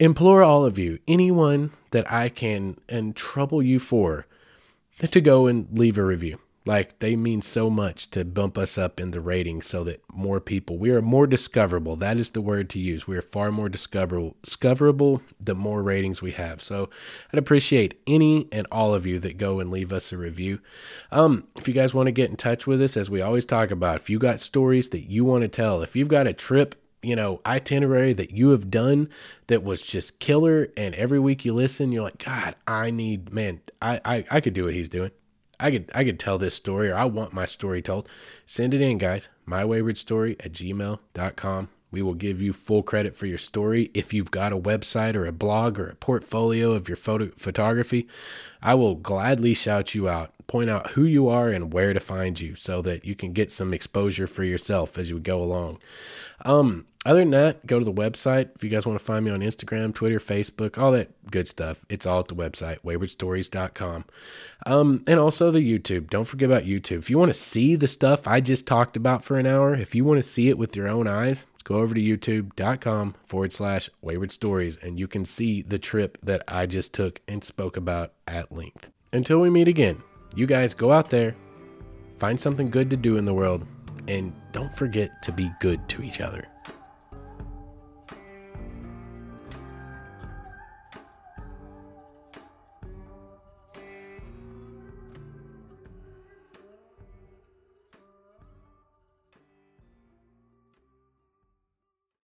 implore all of you, anyone that I can and trouble you for, to go and leave a review. Like they mean so much to bump us up in the ratings so that more people, we are more discoverable. That is the word to use. We are far more discoverable, discoverable the more ratings we have. So I'd appreciate any and all of you that go and leave us a review. Um, if you guys want to get in touch with us, as we always talk about, if you got stories that you want to tell, if you've got a trip you know, itinerary that you have done that was just killer. And every week you listen, you're like, God, I need, man, I, I, I could do what he's doing. I could, I could tell this story or I want my story told. Send it in, guys. Mywaywardstory at gmail.com. We will give you full credit for your story. If you've got a website or a blog or a portfolio of your photo photography, I will gladly shout you out, point out who you are and where to find you so that you can get some exposure for yourself as you go along. Um, other than that, go to the website. If you guys want to find me on Instagram, Twitter, Facebook, all that good stuff, it's all at the website, waywardstories.com. Um, and also the YouTube. Don't forget about YouTube. If you want to see the stuff I just talked about for an hour, if you want to see it with your own eyes, go over to youtube.com forward slash wayward stories and you can see the trip that I just took and spoke about at length. Until we meet again, you guys go out there, find something good to do in the world, and don't forget to be good to each other.